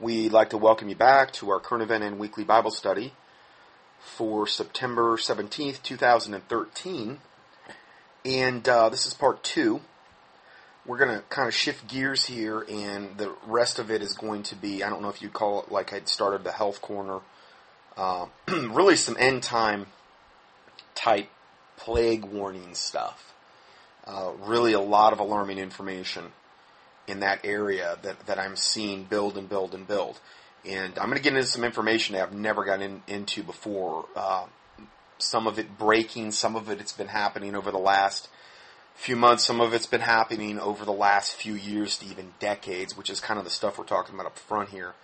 We'd like to welcome you back to our current event and weekly Bible study for September 17th, 2013. And uh, this is part two. We're going to kind of shift gears here, and the rest of it is going to be I don't know if you'd call it like I'd started the health corner. Uh, really, some end time type plague warning stuff. Uh, really, a lot of alarming information in that area that, that I'm seeing build and build and build. And I'm going to get into some information that I've never gotten in, into before. Uh, some of it breaking, some of it it's been happening over the last few months, some of it's been happening over the last few years to even decades, which is kind of the stuff we're talking about up front here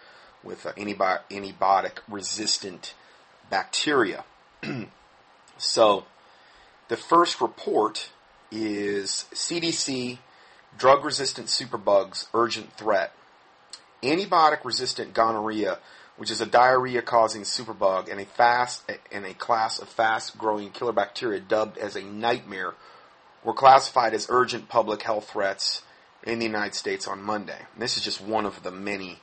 with uh, antibi- antibiotic resistant bacteria. so, the first report is CDC drug resistant superbugs urgent threat. Antibiotic resistant gonorrhea, which is a diarrhea causing superbug and a fast and a class of fast growing killer bacteria dubbed as a nightmare, were classified as urgent public health threats in the United States on Monday. And this is just one of the many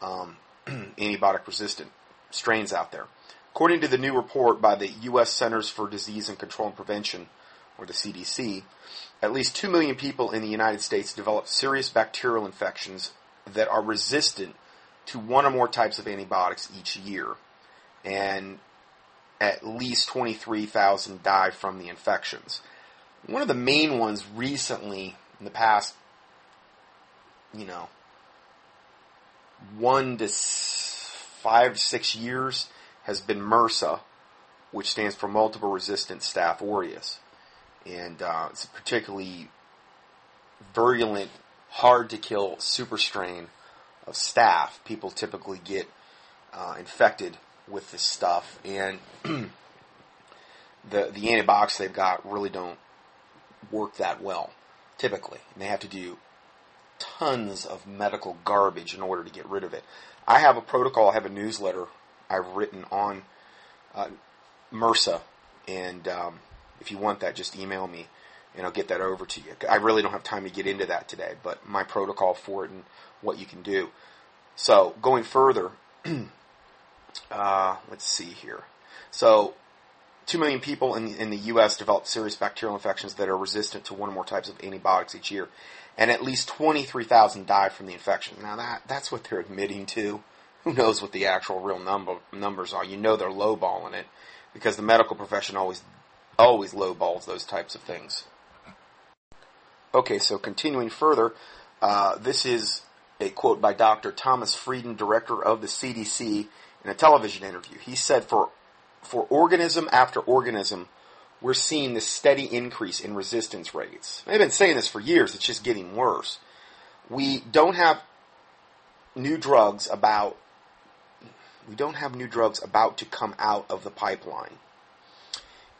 um, antibiotic resistant strains out there. According to the new report by the U.S. Centers for Disease and Control and Prevention, or the CDC, at least 2 million people in the United States develop serious bacterial infections that are resistant to one or more types of antibiotics each year. And at least 23,000 die from the infections. One of the main ones recently, in the past, you know, one to five, to six years, has been MRSA, which stands for Multiple Resistant Staph aureus and uh, it's a particularly virulent, hard to kill super strain of staph. People typically get uh, infected with this stuff, and the the antibiotics they've got really don't work that well, typically, and they have to do tons of medical garbage in order to get rid of it. I have a protocol. I have a newsletter I've written on uh, MRSA, and um, if you want that, just email me and I'll get that over to you. I really don't have time to get into that today, but my protocol for it and what you can do. So going further, uh, let's see here. So, two million people in, in the U.S. develop serious bacterial infections that are resistant to one or more types of antibiotics each year, and at least 23,000 die from the infection. Now that that's what they're admitting to. Who knows what the actual real number numbers are? You know they're lowballing it because the medical profession always always lowballs those types of things. Okay, so continuing further, uh, this is a quote by Dr. Thomas Frieden, director of the CDC, in a television interview. He said, "For for organism after organism, we're seeing this steady increase in resistance rates. They've been saying this for years. It's just getting worse. We don't have new drugs about. We don't have new drugs about to come out of the pipeline.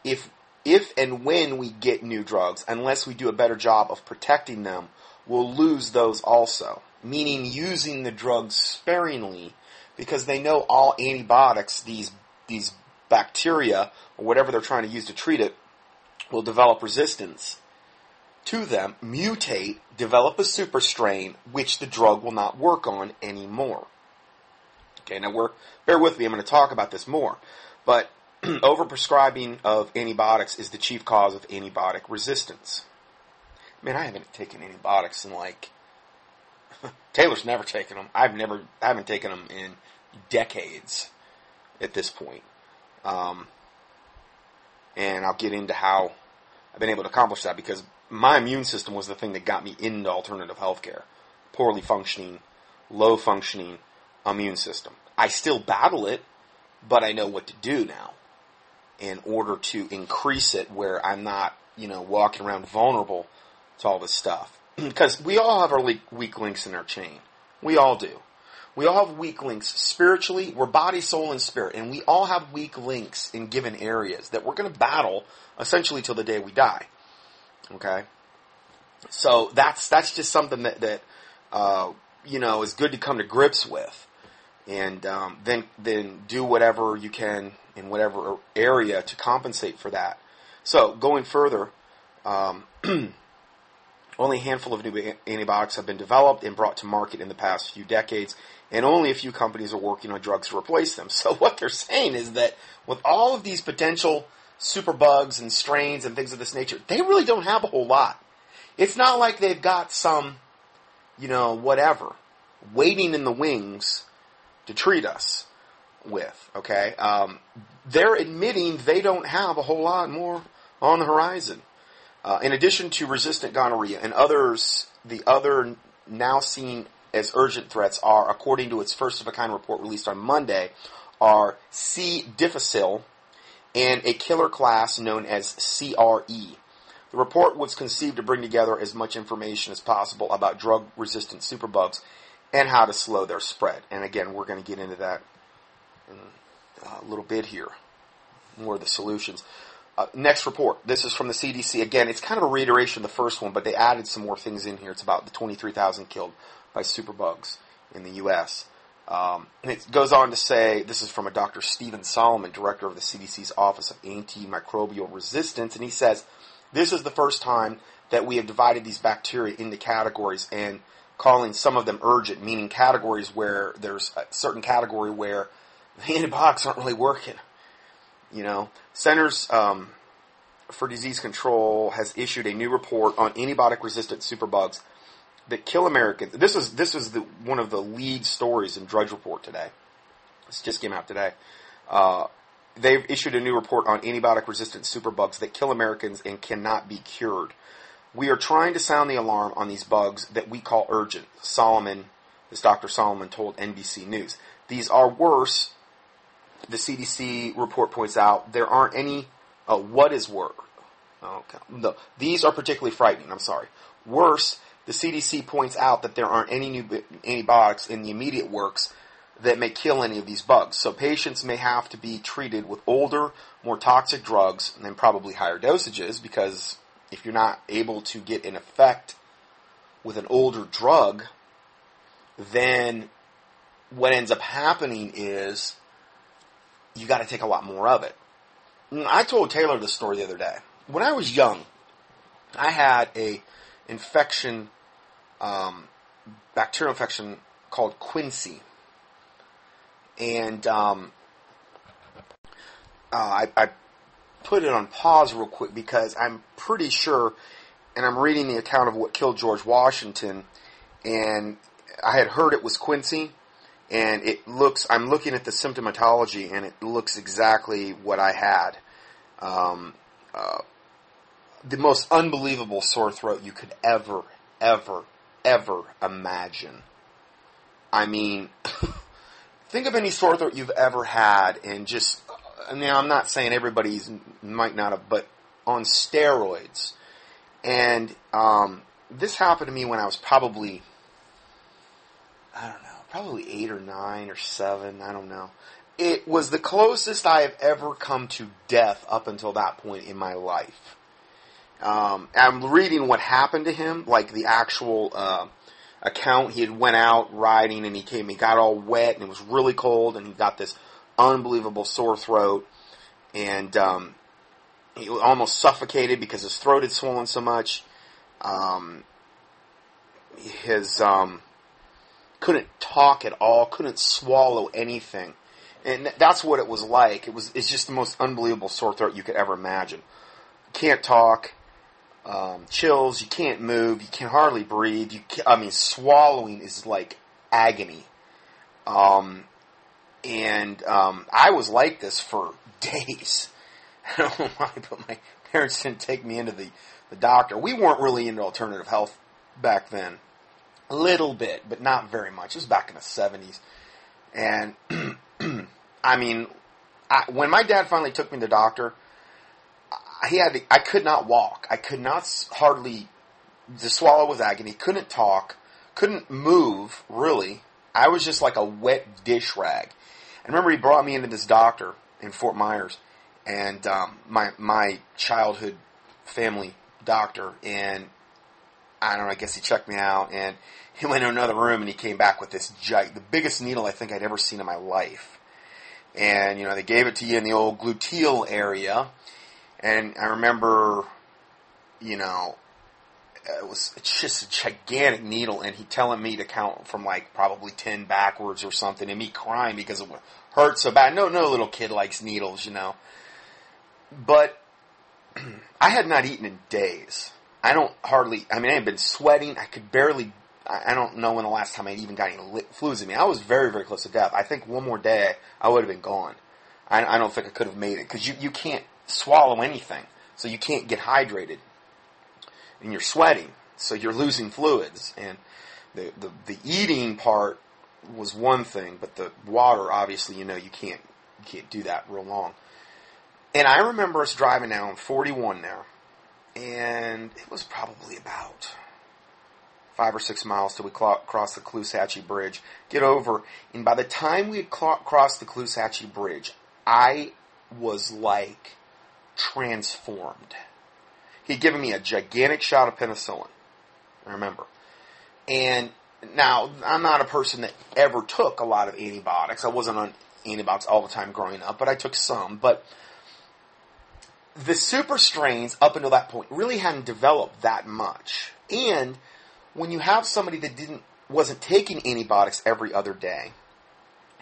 If if and when we get new drugs, unless we do a better job of protecting them, we'll lose those also. Meaning using the drugs sparingly because they know all antibiotics, these, these bacteria or whatever they're trying to use to treat it, will develop resistance to them, mutate, develop a super strain, which the drug will not work on anymore. Okay, now we're, bear with me, I'm going to talk about this more. But overprescribing of antibiotics is the chief cause of antibiotic resistance. Man, I haven't taken antibiotics in like Taylor's never taken them. I've never, I haven't taken them in decades at this point. Um, and I'll get into how I've been able to accomplish that because my immune system was the thing that got me into alternative healthcare. Poorly functioning, low functioning immune system. I still battle it, but I know what to do now in order to increase it where I'm not, you know, walking around vulnerable to all this stuff. because we all have our weak links in our chain. We all do. We all have weak links spiritually. We're body, soul, and spirit. And we all have weak links in given areas that we're going to battle essentially till the day we die. Okay? So that's, that's just something that, that, uh, you know, is good to come to grips with. And, um, then, then do whatever you can in whatever area to compensate for that. So going further, um, Only a handful of new antibiotics have been developed and brought to market in the past few decades, and only a few companies are working on drugs to replace them. So what they're saying is that with all of these potential superbugs and strains and things of this nature, they really don't have a whole lot. It's not like they've got some, you know, whatever, waiting in the wings to treat us with, okay? Um, they're admitting they don't have a whole lot more on the horizon. Uh, in addition to resistant gonorrhea and others, the other now seen as urgent threats are, according to its first of a kind report released on Monday, are C. difficile and a killer class known as CRE. The report was conceived to bring together as much information as possible about drug resistant superbugs and how to slow their spread. And again, we're going to get into that in a little bit here. More of the solutions. Uh, next report. This is from the CDC. Again, it's kind of a reiteration of the first one, but they added some more things in here. It's about the 23,000 killed by superbugs in the U.S. Um, and it goes on to say, this is from a Dr. Stephen Solomon, director of the CDC's Office of Antimicrobial Resistance, and he says, this is the first time that we have divided these bacteria into categories and calling some of them urgent, meaning categories where there's a certain category where the antibiotics aren't really working. You know, Centers um, for Disease Control has issued a new report on antibiotic-resistant superbugs that kill Americans. This was this was the, one of the lead stories in Drudge Report today. This just came out today. Uh, they've issued a new report on antibiotic-resistant superbugs that kill Americans and cannot be cured. We are trying to sound the alarm on these bugs that we call urgent. Solomon, this Dr. Solomon told NBC News. These are worse the CDC report points out there aren't any. Uh, what is worse? Okay. No, these are particularly frightening. I'm sorry. Worse, the CDC points out that there aren't any new antibiotics in the immediate works that may kill any of these bugs. So patients may have to be treated with older, more toxic drugs and then probably higher dosages because if you're not able to get an effect with an older drug, then what ends up happening is you got to take a lot more of it. I told Taylor this story the other day. When I was young, I had a infection, um, bacterial infection called quinsy, and um, uh, I, I put it on pause real quick because I'm pretty sure, and I'm reading the account of what killed George Washington, and I had heard it was quinsy and it looks. I'm looking at the symptomatology, and it looks exactly what I had. Um, uh, the most unbelievable sore throat you could ever, ever, ever imagine. I mean, think of any sore throat you've ever had, and just. Mean, I'm not saying everybody's might not have, but on steroids. And um, this happened to me when I was probably, I don't know probably eight or nine or seven. I don't know. It was the closest I have ever come to death up until that point in my life. Um, I'm reading what happened to him, like the actual uh, account. He had went out riding and he came. He got all wet and it was really cold, and he got this unbelievable sore throat, and um, he almost suffocated because his throat had swollen so much. Um, his um, couldn't talk at all, couldn't swallow anything. And that's what it was like. It was it's just the most unbelievable sore throat you could ever imagine. Can't talk, um, chills, you can't move, you can hardly breathe. You can, I mean, swallowing is like agony. Um, and um, I was like this for days. I don't know why, but my parents didn't take me into the, the doctor. We weren't really into alternative health back then. Little bit, but not very much. It was back in the 70s. And, I mean, I, when my dad finally took me to the doctor, he had to, I could not walk. I could not hardly, the swallow was agony, couldn't talk, couldn't move, really. I was just like a wet dish rag. I remember he brought me into this doctor in Fort Myers, and um, my my childhood family doctor, and I don't know, I guess he checked me out and he went to another room and he came back with this giant, the biggest needle I think I'd ever seen in my life. And, you know, they gave it to you in the old gluteal area. And I remember, you know, it was just a gigantic needle, and he telling me to count from like probably ten backwards or something, and me crying because it hurt so bad. No, no little kid likes needles, you know. But I had not eaten in days. I don't hardly. I mean, I had been sweating. I could barely. I don't know when the last time I even got any flus in me. I was very, very close to death. I think one more day I would have been gone. I, I don't think I could have made it because you, you can't swallow anything, so you can't get hydrated, and you're sweating, so you're losing fluids. And the the, the eating part was one thing, but the water, obviously, you know, you can't you can't do that real long. And I remember us driving down 41 there, and it was probably about five or six miles till we cl- crossed the Caloosahatchee Bridge, get over, and by the time we had cl- crossed the Caloosahatchee Bridge, I was like transformed. He'd given me a gigantic shot of penicillin, I remember. And now, I'm not a person that ever took a lot of antibiotics. I wasn't on antibiotics all the time growing up, but I took some. But the super strains up until that point really hadn't developed that much. And when you have somebody that didn't wasn't taking antibiotics every other day,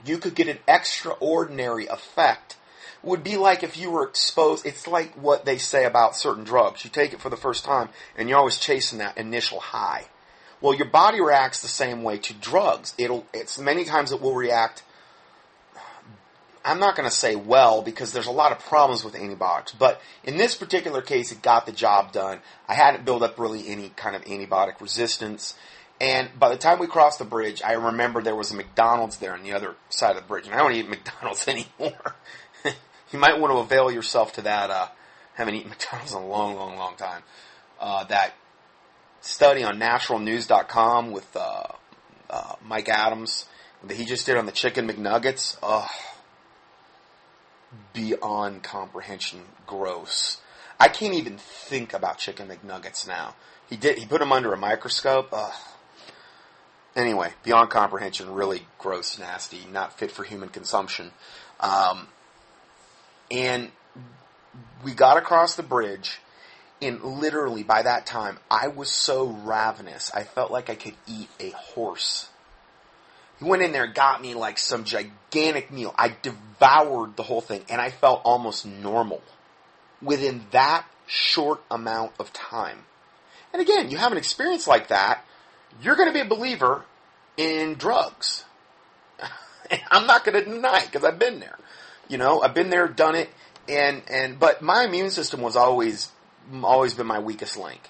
you could get an extraordinary effect. Would be like if you were exposed. It's like what they say about certain drugs. You take it for the first time, and you're always chasing that initial high. Well, your body reacts the same way to drugs. It'll. It's many times it will react I'm not going to say well because there's a lot of problems with antibiotics, but in this particular case, it got the job done. I hadn't built up really any kind of antibiotic resistance. And by the time we crossed the bridge, I remember there was a McDonald's there on the other side of the bridge. And I don't eat McDonald's anymore. you might want to avail yourself to that. Uh, haven't eaten McDonald's in a long, long, long time. Uh, that study on naturalnews.com with uh, uh, Mike Adams that he just did on the chicken McNuggets. Oh, beyond comprehension gross. I can't even think about chicken McNuggets now. He did. He put them under a microscope. Ugh. Anyway, beyond comprehension, really gross, nasty, not fit for human consumption. Um, and we got across the bridge, and literally by that time, I was so ravenous. I felt like I could eat a horse. He went in there and got me like some gigantic meal. I devoured the whole thing and I felt almost normal within that short amount of time. And again, you have an experience like that, you're going to be a believer in drugs. I'm not going to deny it because I've been there. You know, I've been there, done it, and and but my immune system was always always been my weakest link,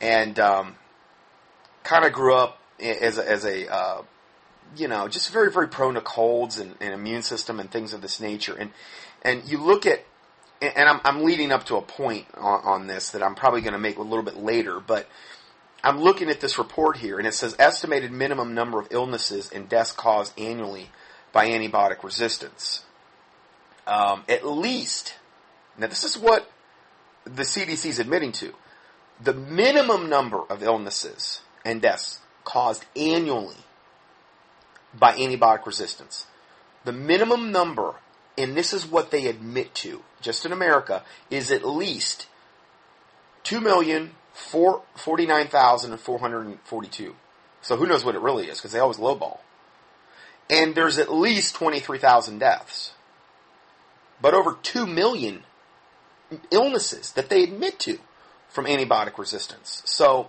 and um, kind of grew up as a, as a uh, you know, just very, very prone to colds and, and immune system and things of this nature. And, and you look at, and I'm, I'm leading up to a point on, on this that I'm probably going to make a little bit later, but I'm looking at this report here and it says estimated minimum number of illnesses and deaths caused annually by antibiotic resistance. Um, at least, now this is what the CDC is admitting to. The minimum number of illnesses and deaths caused annually by antibiotic resistance. The minimum number, and this is what they admit to, just in America, is at least 2,049,442. So who knows what it really is, because they always lowball. And there's at least 23,000 deaths. But over 2 million illnesses that they admit to from antibiotic resistance. So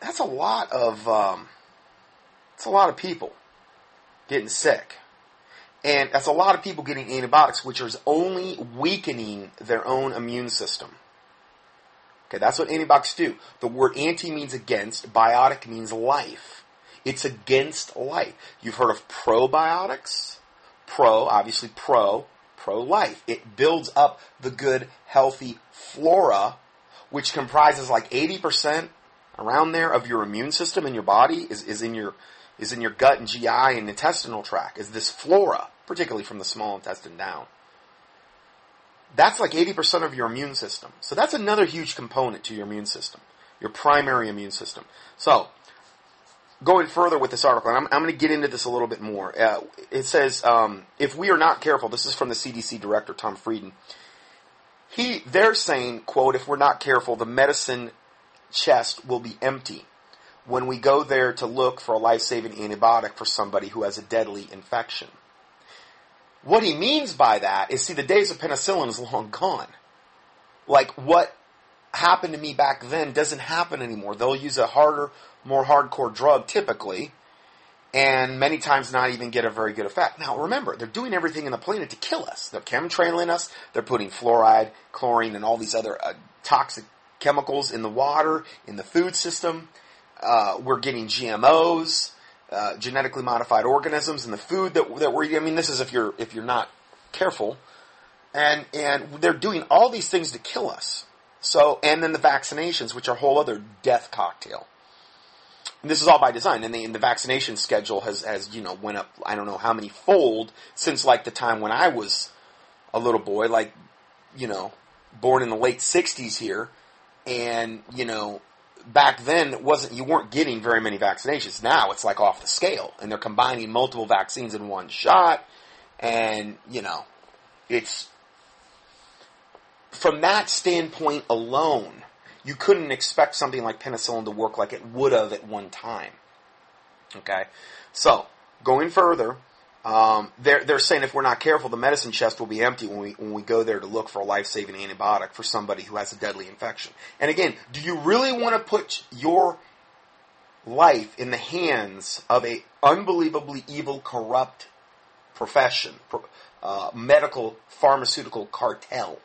that's a lot of um, that's a lot of people getting sick. And that's a lot of people getting antibiotics, which is only weakening their own immune system. Okay, that's what antibiotics do. The word anti means against, biotic means life. It's against life. You've heard of probiotics? Pro, obviously pro, pro life. It builds up the good, healthy flora, which comprises like 80% around there of your immune system in your body is, is in your is in your gut and GI and intestinal tract, is this flora, particularly from the small intestine down. That's like 80% of your immune system. So that's another huge component to your immune system, your primary immune system. So, going further with this article, and I'm, I'm going to get into this a little bit more. Uh, it says, um, if we are not careful, this is from the CDC director, Tom Frieden. He, they're saying, quote, if we're not careful, the medicine chest will be empty when we go there to look for a life-saving antibiotic for somebody who has a deadly infection. What he means by that is, see, the days of penicillin is long gone. Like what happened to me back then doesn't happen anymore. They'll use a harder, more hardcore drug typically, and many times not even get a very good effect. Now remember, they're doing everything in the planet to kill us. They're chemtrailing us. They're putting fluoride, chlorine, and all these other uh, toxic chemicals in the water, in the food system. Uh, we're getting GMOs, uh, genetically modified organisms in the food that, that we're eating. I mean, this is if you're if you're not careful, and and they're doing all these things to kill us. So, and then the vaccinations, which are a whole other death cocktail. And this is all by design, and the, and the vaccination schedule has, has, you know, went up, I don't know how many fold since like the time when I was a little boy, like, you know, born in the late 60s here, and, you know, back then wasn't, you weren't getting very many vaccinations. Now it's like off the scale, and they're combining multiple vaccines in one shot, and, you know, it's, from that standpoint alone, you couldn't expect something like penicillin to work like it would have at one time. Okay? So, going further, um, they're, they're saying if we're not careful, the medicine chest will be empty when we, when we go there to look for a life-saving antibiotic for somebody who has a deadly infection. And again, do you really want to put your life in the hands of a unbelievably evil, corrupt profession, uh, medical, pharmaceutical cartel?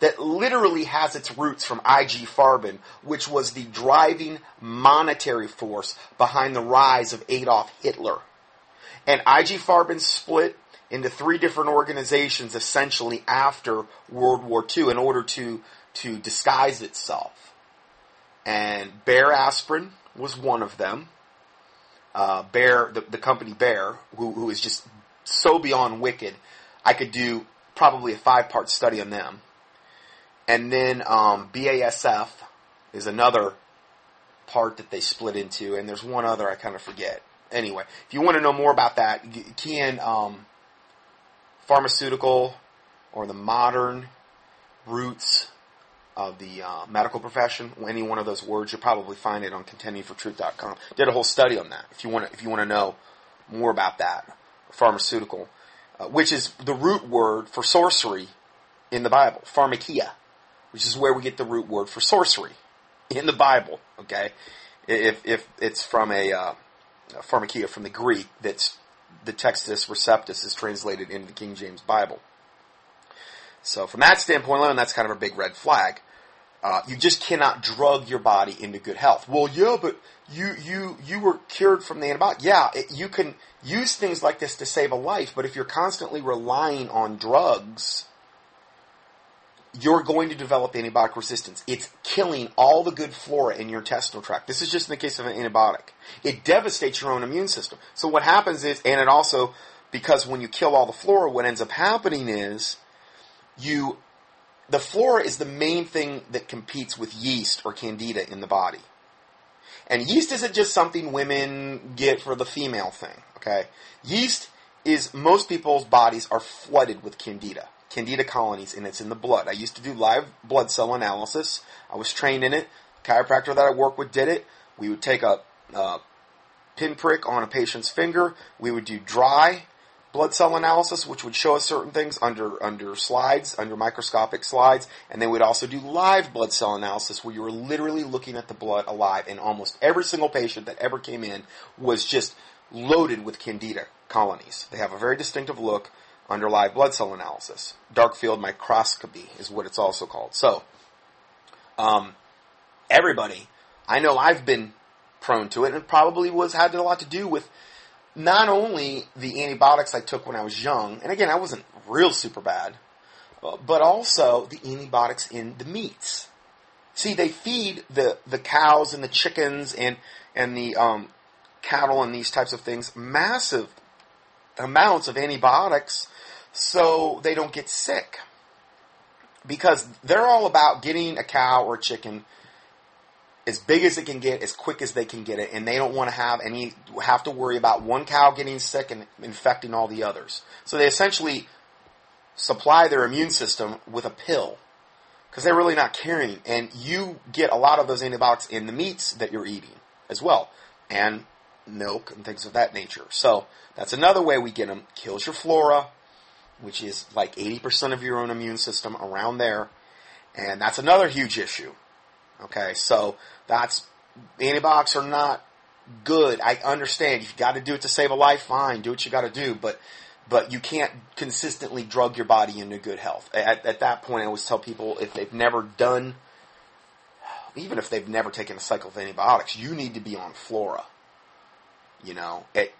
that literally has its roots from IG Farben, which was the driving monetary force behind the rise of Adolf Hitler. And IG Farben split into three different organizations essentially after World War II in order to, to disguise itself. And Bayer Aspirin was one of them. Uh, Bayer, the, the company Bayer, who, who is just so beyond wicked, I could do probably a five part study on them. And then um, BASF is another part that they split into, and there's one other I kind of forget. Anyway, if you want to know more about that, in um, pharmaceutical or the modern roots of the uh, medical profession. Any one of those words, you'll probably find it on contendingfortruth.com. Did a whole study on that. If you want to, if you want to know more about that, pharmaceutical, uh, which is the root word for sorcery in the Bible, pharmakia which is where we get the root word for sorcery in the Bible. Okay, if if it's from a, uh, pharmakia from the Greek, that's the Textus Receptus is translated into the King James Bible. So from that standpoint alone, that's kind of a big red flag. Uh, you just cannot drug your body into good health. Well, yeah, but you you you were cured from the antibiotic. Yeah, it, you can use things like this to save a life, but if you're constantly relying on drugs you're going to develop antibiotic resistance. It's killing all the good flora in your intestinal tract. This is just in the case of an antibiotic. It devastates your own immune system. So what happens is, and it also, because when you kill all the flora, what ends up happening is you, the flora is the main thing that competes with yeast or candida in the body. And yeast isn't just something women get for the female thing, okay? Yeast is, most people's bodies are flooded with candida candida colonies, and it's in the blood. I used to do live blood cell analysis. I was trained in it. chiropractor that I worked with did it. We would take a uh, pinprick on a patient's finger. We would do dry blood cell analysis, which would show us certain things under under slides, under microscopic slides, and then we'd also do live blood cell analysis, where you were literally looking at the blood alive. And almost every single patient that ever came in was just loaded with candida colonies. They have a very distinctive look under live blood cell analysis. Dark field microscopy is what it's also called. So, um, everybody, I know I've been prone to it, and it probably was had a lot to do with not only the antibiotics I took when I was young, and again, I wasn't real super bad, but also the antibiotics in the meats. See, they feed the, the cows and the chickens and and the um, cattle and these types of things massive amounts of antibiotics so they don't get sick. Because they're all about getting a cow or a chicken as big as it can get, as quick as they can get it, and they don't want to have any have to worry about one cow getting sick and infecting all the others. So they essentially supply their immune system with a pill because they're really not caring. And you get a lot of those antibiotics in the meats that you're eating as well, and milk and things of that nature. So that's another way we get them. Kills your flora, which is like 80% of your own immune system around there. And that's another huge issue. Okay, so that's antibiotics are not good. I understand you've got to do it to save a life. Fine, do what you got to do, but but you can't consistently drug your body into good health. At, at that point, I always tell people if they've never done, even if they've never taken a cycle of antibiotics, you need to be on flora. You know, it,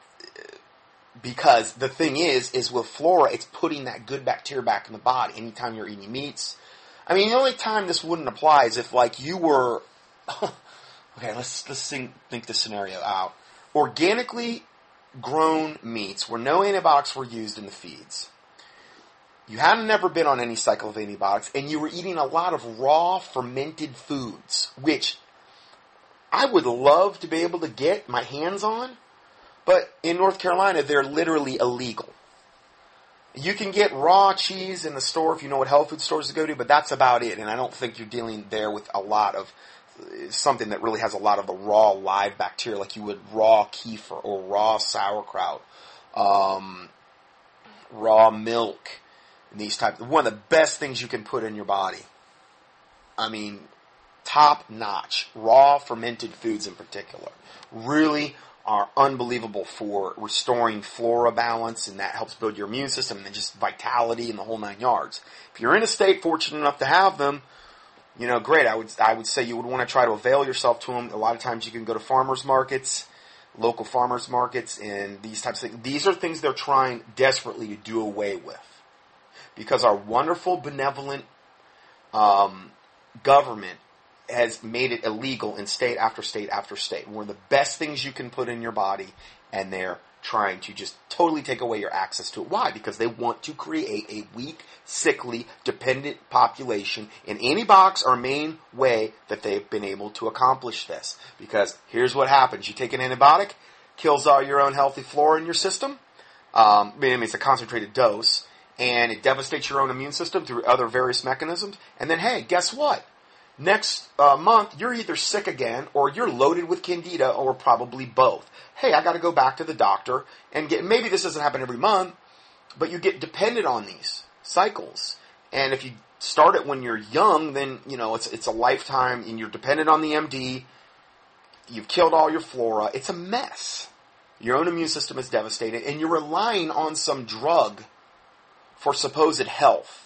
because the thing is, is with flora, it's putting that good bacteria back in the body. Anytime you're eating meats, I mean, the only time this wouldn't apply is if like you were, okay, let's let's think, think the scenario out. Organically grown meats where no antibiotics were used in the feeds. You hadn't never been on any cycle of antibiotics, and you were eating a lot of raw fermented foods, which I would love to be able to get my hands on, but in North Carolina, they're literally illegal. You can get raw cheese in the store if you know what health food stores to go to, but that's about it. And I don't think you're dealing there with a lot of something that really has a lot of the raw live bacteria, like you would raw kefir or raw sauerkraut, um, raw milk, and these types. One of the best things you can put in your body. I mean, top notch, raw fermented foods in particular, really are unbelievable for restoring flora balance, and that helps build your immune system and just vitality and the whole nine yards. If you're in a state fortunate enough to have them, you know, great. I would I would say you would want to try to avail yourself to them. A lot of times you can go to farmers markets, local farmers markets, and these types of things. These are things they're trying desperately to do away with, because our wonderful, benevolent um, government has made it illegal in state after state after state. One of the best things you can put in your body, and they're trying to just totally take away your access to it. Why? Because they want to create a weak, sickly, dependent population. And antibiotics are a main way that they've been able to accomplish this. Because here's what happens. You take an antibiotic, kills all your own healthy flora in your system. Um, I mean, it's a concentrated dose. And it devastates your own immune system through other various mechanisms. And then, hey, guess what? Next uh, month, you're either sick again or you're loaded with candida or probably both. Hey, I got to go back to the doctor and get, maybe this doesn't happen every month, but you get dependent on these cycles. And if you start it when you're young, then, you know, it's, it's a lifetime and you're dependent on the MD. You've killed all your flora. It's a mess. Your own immune system is devastated and you're relying on some drug for supposed health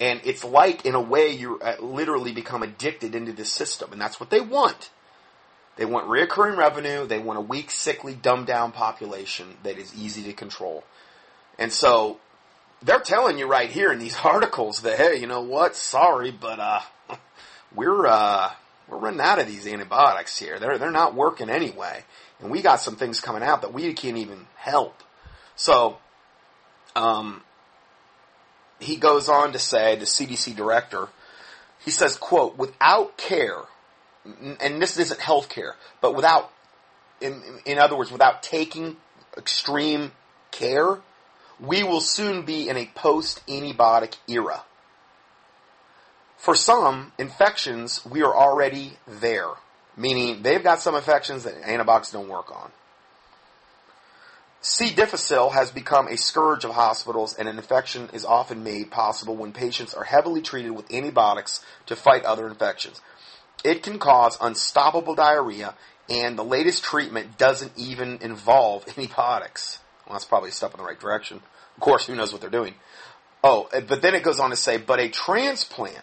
and it's like, in a way, you uh, literally become addicted into this system, and that's what they want. They want reoccurring revenue. They want a weak, sickly, dumbed down population that is easy to control. And so they're telling you right here in these articles that, hey, you know what? Sorry, but uh, we're uh, we're running out of these antibiotics here. They're they're not working anyway, and we got some things coming out that we can't even help. So, um, he goes on to say, the CDC director, he says, quote, without care, and this isn't health care, but without, in, in other words, without taking extreme care, we will soon be in a post-antibiotic era. For some infections, we are already there, meaning they've got some infections that antibiotics don't work on. C. difficile has become a scourge of hospitals, and an infection is often made possible when patients are heavily treated with antibiotics to fight other infections. It can cause unstoppable diarrhea, and the latest treatment doesn't even involve antibiotics. Well, that's probably a step in the right direction. Of course, who knows what they're doing? Oh, eh, but then it goes on to say, but a transplant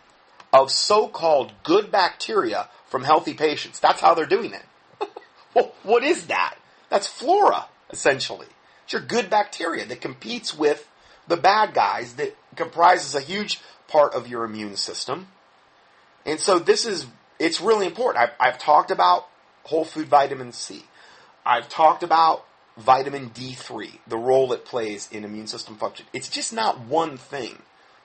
of so-called good bacteria from healthy patients. That's how they're doing it. well, what is that? That's flora essentially. It's your good bacteria that competes with the bad guys that comprises a huge part of your immune system. And so this is, it's really important. I've, I've talked about whole food vitamin C. I've talked about vitamin D3, the role it plays in immune system function. It's just not one thing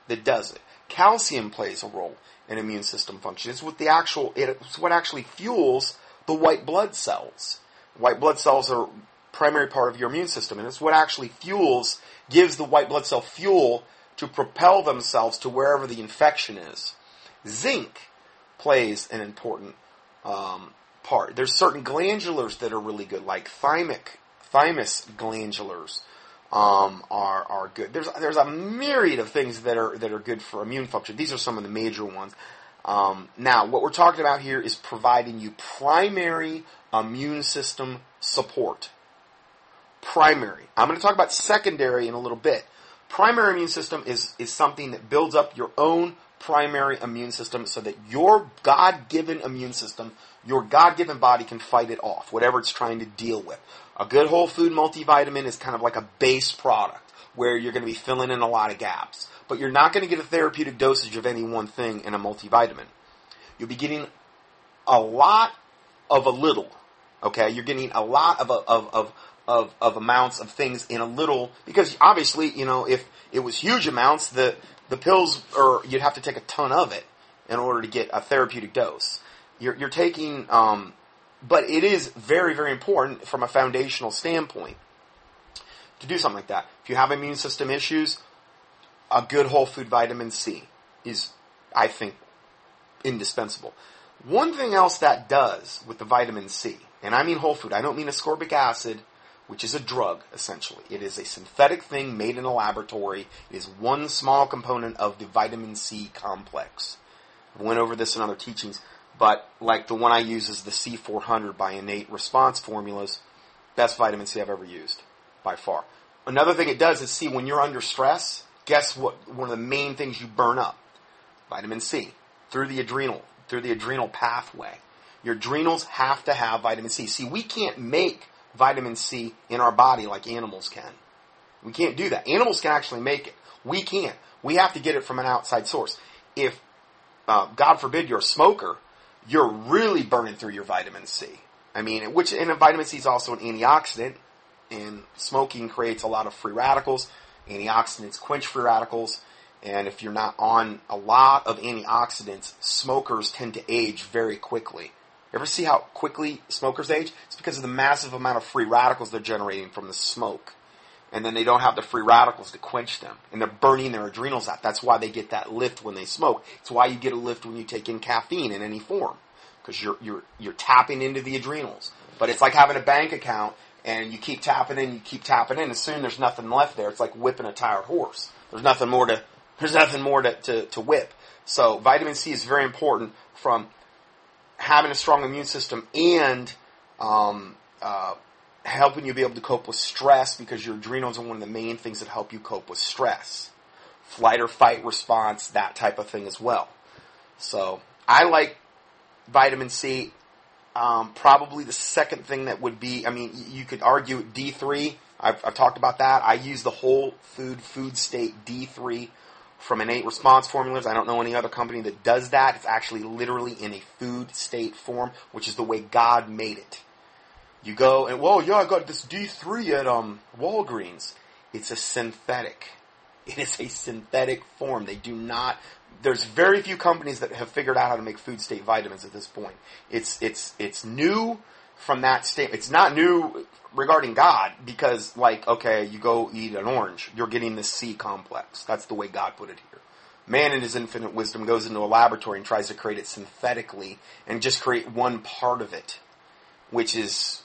that does it. Calcium plays a role in immune system function. It's what the actual, it's what actually fuels the white blood cells. White blood cells are primary part of your immune system. And it's what actually fuels, gives the white blood cell fuel to propel themselves to wherever the infection is. Zinc plays an important um, part. There's certain glandulars that are really good, like thymic, thymus glandulars um, are are good. There's there's a myriad of things that are that are good for immune function. These are some of the major ones. Um, now, what we're talking about here is providing you primary immune system support. Primary. I'm going to talk about secondary in a little bit. Primary immune system is is something that builds up your own primary immune system so that your God-given immune system, your God-given body can fight it off, whatever it's trying to deal with. A good whole food multivitamin is kind of like a base product where you're going to be filling in a lot of gaps. But you're not going to get a therapeutic dosage of any one thing in a multivitamin. You'll be getting a lot of a little. Okay? You're getting a lot of, a, of, of, of, of amounts of things in a little, because obviously, you know, if it was huge amounts, the, the pills, or you'd have to take a ton of it in order to get a therapeutic dose. You're, you're taking um, but it is very, very important from a foundational standpoint to do something like that. If you have immune system issues, a good whole food vitamin C is, I think, indispensable. One thing else that does with the vitamin C, and I mean whole food, I don't mean ascorbic acid, which is a drug, essentially. It is a synthetic thing made in a laboratory. It is one small component of the vitamin C complex. I went over this in other teachings. But like the one I use is the C400 by Innate Response Formulas. Best vitamin C I've ever used by far. Another thing it does is see when you're under stress, guess what? One of the main things you burn up, vitamin C, through the adrenal, through the adrenal pathway. Your adrenals have to have vitamin C. See, we can't make vitamin C in our body like animals can. We can't do that. Animals can actually make it. We can't. We have to get it from an outside source. If, uh, God forbid, you're a smoker, you're really burning through your vitamin C. I mean, which and vitamin C is also an antioxidant, and smoking creates a lot of free radicals. Antioxidants quench free radicals, and if you're not on a lot of antioxidants, smokers tend to age very quickly. Ever see how quickly smokers age? It's because of the massive amount of free radicals they're generating from the smoke. And then they don't have the free radicals to quench them. And they're burning their adrenals out. That's why they get that lift when they smoke. It's why you get a lift when you take in caffeine in any form. Because you're, you're, you're tapping into the adrenals. But it's like having a bank account and you keep tapping in, you keep tapping in, and soon there's nothing left there. It's like whipping a tired horse. There's nothing more to, there's nothing more to, to, to whip. So vitamin C is very important from having a strong immune system and um, uh, helping you be able to cope with stress because your adrenals are one of the main things that help you cope with stress. Flight or fight response, that type of thing as well. So I like vitamin C. Um, probably the second thing that would be, I mean, you could argue D3. I've, I've talked about that. I use the whole food food state D3 from innate response formulas. I don't know any other company that does that. It's actually literally in a food state form, which is the way God made it. You go and well, yeah, I got this D3 at um Walgreens. It's a synthetic. It is a synthetic form. They do not. There's very few companies that have figured out how to make food state vitamins at this point. It's it's it's new from that state. It's not new regarding God because like okay, you go eat an orange, you're getting the C complex. That's the way God put it here. Man in his infinite wisdom goes into a laboratory and tries to create it synthetically and just create one part of it, which is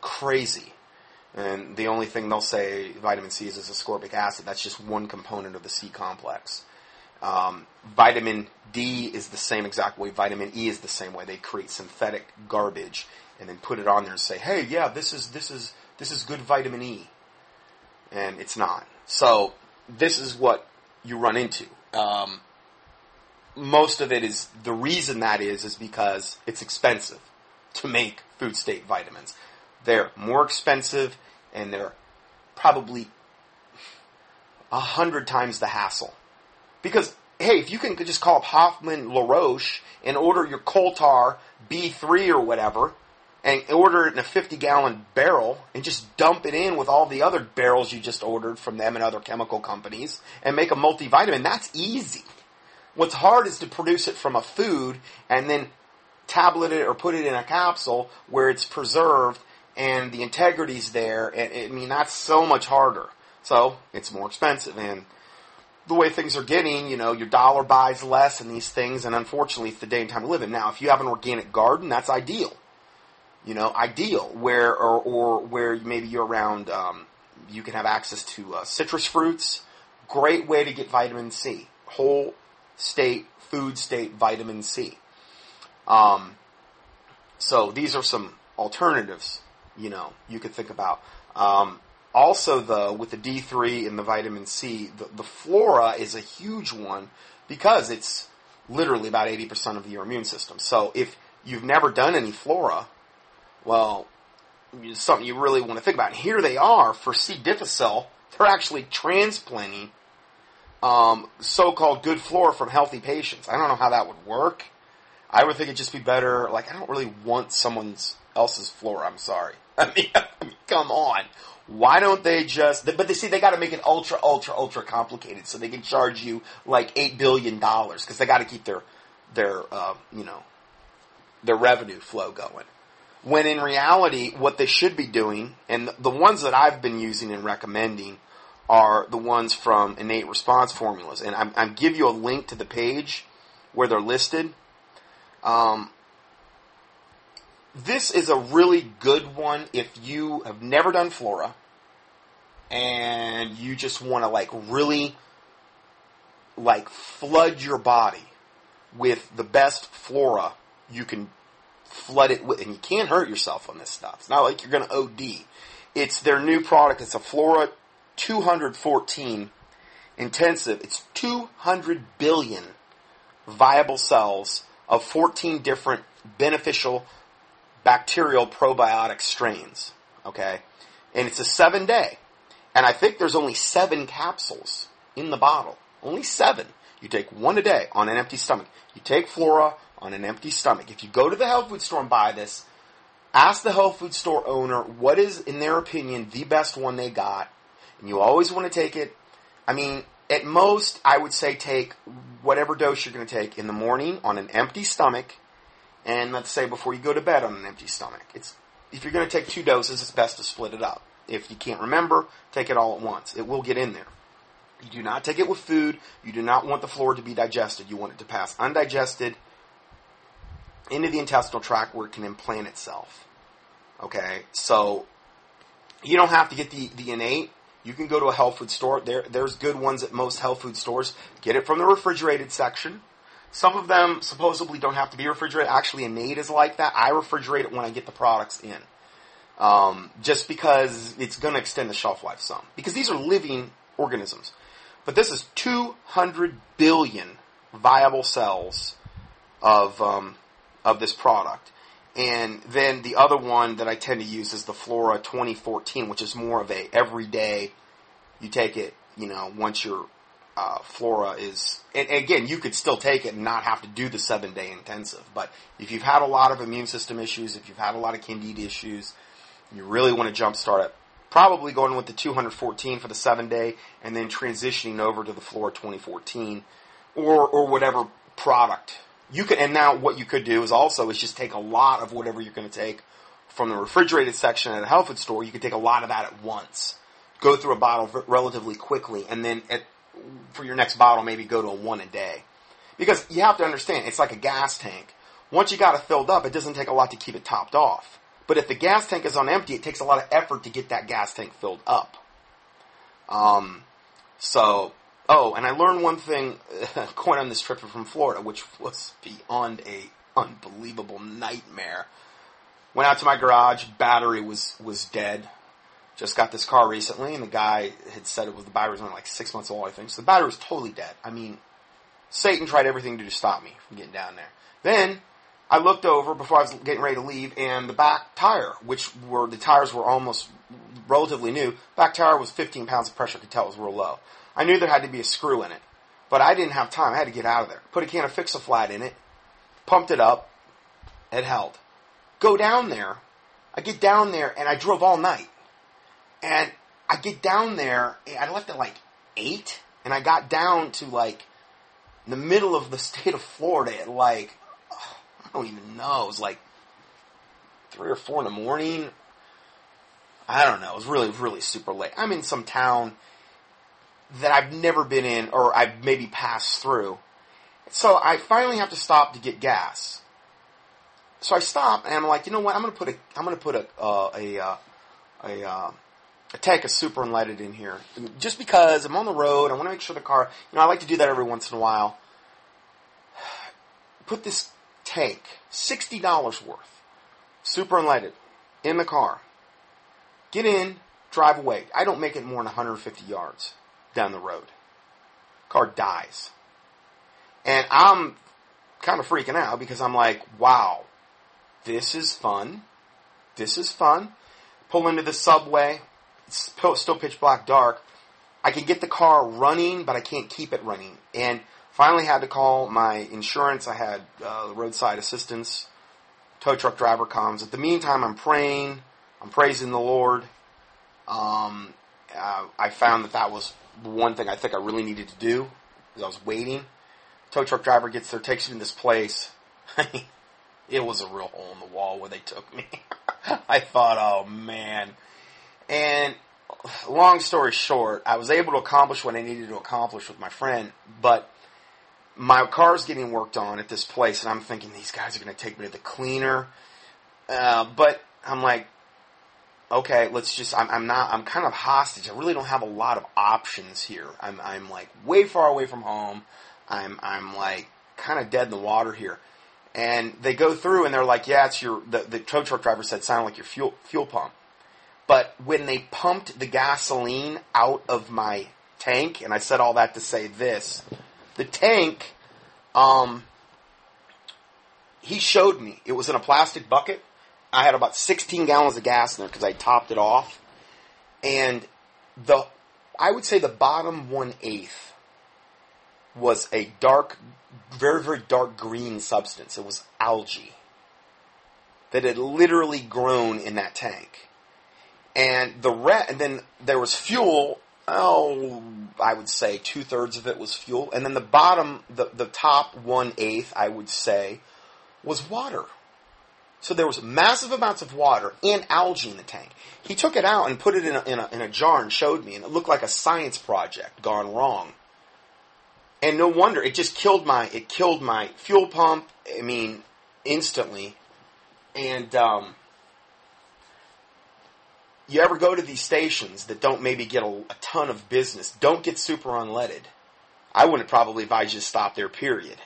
crazy. And the only thing they'll say vitamin C is, is ascorbic acid. That's just one component of the C complex. Um, vitamin D is the same exact way. Vitamin E is the same way. They create synthetic garbage and then put it on there and say, "Hey, yeah, this is this is this is good vitamin E," and it's not. So this is what you run into. Um, most of it is the reason that is is because it's expensive to make food state vitamins. They're more expensive and they're probably a hundred times the hassle. Because, hey, if you can just call up Hoffmann La Roche and order your coal tar B3 or whatever, and order it in a 50 gallon barrel and just dump it in with all the other barrels you just ordered from them and other chemical companies and make a multivitamin, that's easy. What's hard is to produce it from a food and then tablet it or put it in a capsule where it's preserved and the integrity's there. And, I mean, that's so much harder. So it's more expensive. And the way things are getting, you know, your dollar buys less in these things, and unfortunately, it's the day and time we live in. Now, if you have an organic garden, that's ideal. You know, ideal where or, or where maybe you're around, um, you can have access to uh, citrus fruits. Great way to get vitamin C, whole state food state vitamin C. Um, so these are some alternatives, you know, you could think about. Um, also, though, with the D3 and the vitamin C, the, the flora is a huge one because it's literally about 80% of your immune system. So if you've never done any flora, well, it's something you really want to think about. Here they are for C. difficile. They're actually transplanting um, so-called good flora from healthy patients. I don't know how that would work. I would think it'd just be better. Like, I don't really want someone's else's flora. I'm sorry. I mean, I mean come on. Why don't they just? But they see they got to make it ultra, ultra, ultra complicated so they can charge you like eight billion dollars because they got to keep their their uh, you know their revenue flow going. When in reality, what they should be doing, and the ones that I've been using and recommending, are the ones from innate response formulas, and I'm, I'm give you a link to the page where they're listed. Um, this is a really good one if you have never done flora and you just want to like really like flood your body with the best flora you can flood it with and you can't hurt yourself on this stuff. It's not like you're going to OD. It's their new product. It's a Flora 214 intensive. It's 200 billion viable cells of 14 different beneficial bacterial probiotic strains. Okay? And it's a seven day. And I think there's only seven capsules in the bottle. Only seven. You take one a day on an empty stomach. You take Flora on an empty stomach. If you go to the health food store and buy this, ask the health food store owner what is, in their opinion, the best one they got. And you always want to take it. I mean, at most, I would say take whatever dose you're going to take in the morning on an empty stomach and let's say before you go to bed on an empty stomach. It's if you're going to take two doses, it's best to split it up. If you can't remember, take it all at once. It will get in there. You do not take it with food. You do not want the flora to be digested. You want it to pass undigested into the intestinal tract where it can implant itself. Okay, so you don't have to get the, the innate. You can go to a health food store. There, there's good ones at most health food stores. Get it from the refrigerated section. Some of them supposedly don't have to be refrigerated. Actually, Innate is like that. I refrigerate it when I get the products in. Um, just because it's going to extend the shelf life some. Because these are living organisms. But this is 200 billion viable cells of, um, of this product. And then the other one that I tend to use is the Flora 2014, which is more of a everyday, you take it, you know, once you're uh, flora is, and again, you could still take it and not have to do the seven day intensive. But if you've had a lot of immune system issues, if you've had a lot of candida issues, you really want to jumpstart it. Probably going with the 214 for the seven day and then transitioning over to the Flora 2014 or, or whatever product you can, and now what you could do is also is just take a lot of whatever you're going to take from the refrigerated section at a health food store. You could take a lot of that at once, go through a bottle relatively quickly, and then at for your next bottle, maybe go to a one a day. Because you have to understand, it's like a gas tank. Once you got it filled up, it doesn't take a lot to keep it topped off. But if the gas tank is on empty, it takes a lot of effort to get that gas tank filled up. Um, so, oh, and I learned one thing going on this trip from Florida, which was beyond a unbelievable nightmare. Went out to my garage, battery was was dead just got this car recently, and the guy had said it was the battery was only like six months old, I think. So the battery was totally dead. I mean, Satan tried everything to stop me from getting down there. Then I looked over before I was getting ready to leave, and the back tire, which were the tires were almost relatively new, back tire was 15 pounds of pressure. I could tell it was real low. I knew there had to be a screw in it, but I didn't have time. I had to get out of there. Put a can of Fix-A-Flat in it, pumped it up, it held. Go down there. I get down there, and I drove all night. And I get down there, I left at like 8, and I got down to like the middle of the state of Florida at like, I don't even know, it was like 3 or 4 in the morning. I don't know, it was really, really super late. I'm in some town, that I've never been in or I've maybe passed through. So I finally have to stop to get gas. So I stop and I'm like, you know what? I'm gonna put a I'm gonna put a uh, a uh, a uh, a tank of super unleaded in here just because I'm on the road. I want to make sure the car. You know, I like to do that every once in a while. Put this tank, sixty dollars worth, super unleaded, in the car. Get in, drive away. I don't make it more than 150 yards down the road. Car dies. And I'm kind of freaking out because I'm like, wow, this is fun. This is fun. Pull into the subway. It's still pitch black dark. I can get the car running, but I can't keep it running. And finally had to call my insurance. I had uh, roadside assistance. Tow truck driver comes. At the meantime, I'm praying. I'm praising the Lord. Um, uh, I found that that was one thing I think I really needed to do because I was waiting. Tow truck driver gets there, takes me to this place. it was a real hole in the wall where they took me. I thought, oh man. And long story short, I was able to accomplish what I needed to accomplish with my friend, but my car's getting worked on at this place, and I'm thinking these guys are going to take me to the cleaner. Uh, but I'm like, okay, let's just, I'm, I'm, not, I'm kind of hostage. I really don't have a lot of options here. I'm, I'm like way far away from home. I'm, I'm like kind of dead in the water here. And they go through and they're like, yeah, it's your, the, the tow truck driver said, sound like your fuel, fuel pump. But when they pumped the gasoline out of my tank, and I said all that to say this, the tank, um, he showed me. It was in a plastic bucket. I had about 16 gallons of gas in there because I topped it off. And the, I would say the bottom one eighth was a dark, very, very dark green substance. It was algae that had literally grown in that tank. And the re- and then there was fuel oh, I would say two thirds of it was fuel, and then the bottom, the the top one eighth, I would say, was water. So there was massive amounts of water and algae in the tank. He took it out and put it in a, in a, in a jar and showed me, and it looked like a science project gone wrong. And no wonder it just killed my it killed my fuel pump. I mean, instantly. And um, you ever go to these stations that don't maybe get a, a, ton of business, don't get super unleaded. I wouldn't probably advise you to stop there, period.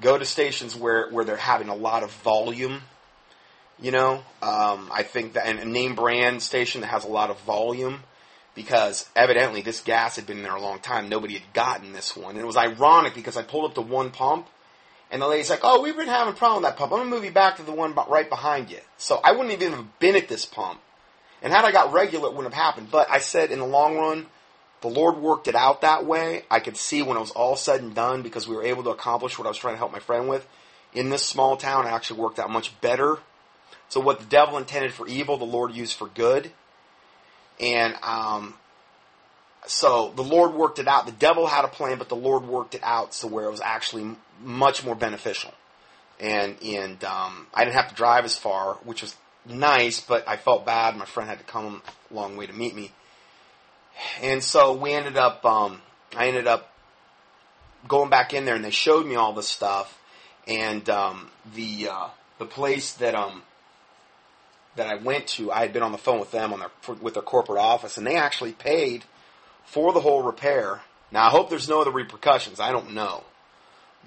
Go to stations where, where they're having a lot of volume. You know, um, I think that, and a name brand station that has a lot of volume because evidently this gas had been there a long time. Nobody had gotten this one. And it was ironic because I pulled up to one pump and the lady's like, oh, we've been having a problem with that pump. I'm going to move you back to the one right behind you. So I wouldn't even have been at this pump and had I got regular, it wouldn't have happened. But I said in the long run, the Lord worked it out that way. I could see when it was all said and done because we were able to accomplish what I was trying to help my friend with. In this small town, it actually worked out much better. So what the devil intended for evil, the Lord used for good. And um, so the Lord worked it out. The devil had a plan, but the Lord worked it out so where it was actually much more beneficial. And and um, I didn't have to drive as far, which was nice, but I felt bad. My friend had to come a long way to meet me. And so we ended up, um, I ended up going back in there and they showed me all the stuff. And, um, the, uh, the place that, um, that I went to, I had been on the phone with them on their, with their corporate office and they actually paid for the whole repair. Now I hope there's no other repercussions. I don't know.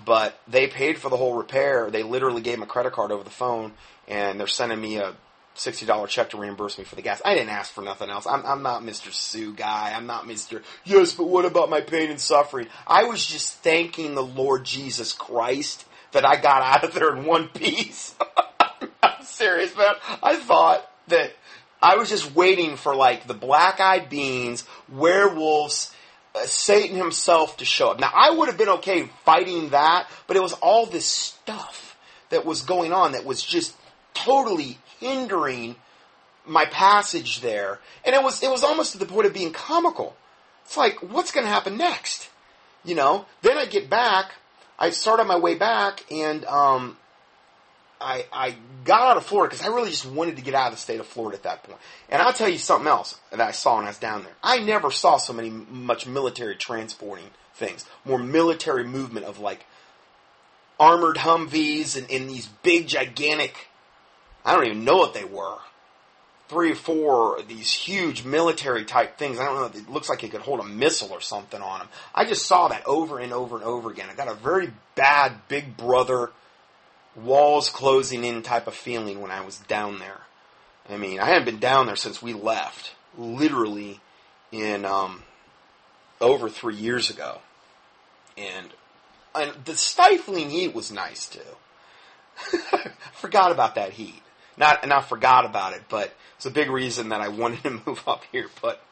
But they paid for the whole repair. They literally gave them a credit card over the phone and they're sending me a sixty dollar check to reimburse me for the gas. I didn't ask for nothing else. I'm, I'm not Mr. Sue guy. I'm not Mr. Yes, but what about my pain and suffering? I was just thanking the Lord Jesus Christ that I got out of there in one piece. Serious, man. I thought that I was just waiting for like the black eyed beans, werewolves, uh, Satan himself to show up. Now I would have been okay fighting that, but it was all this stuff that was going on that was just totally hindering my passage there. And it was, it was almost to the point of being comical. It's like, what's going to happen next? You know, then I get back, I start on my way back and, um, I, I got out of Florida because I really just wanted to get out of the state of Florida at that point. And I'll tell you something else that I saw when I was down there. I never saw so many much military transporting things, more military movement of like armored Humvees and in these big gigantic. I don't even know what they were. Three or four of these huge military type things. I don't know. It looks like it could hold a missile or something on them. I just saw that over and over and over again. I got a very bad Big Brother walls closing in type of feeling when I was down there. I mean, I hadn't been down there since we left, literally in um, over three years ago, and and the stifling heat was nice too. forgot about that heat. Not not forgot about it, but it's a big reason that I wanted to move up here. But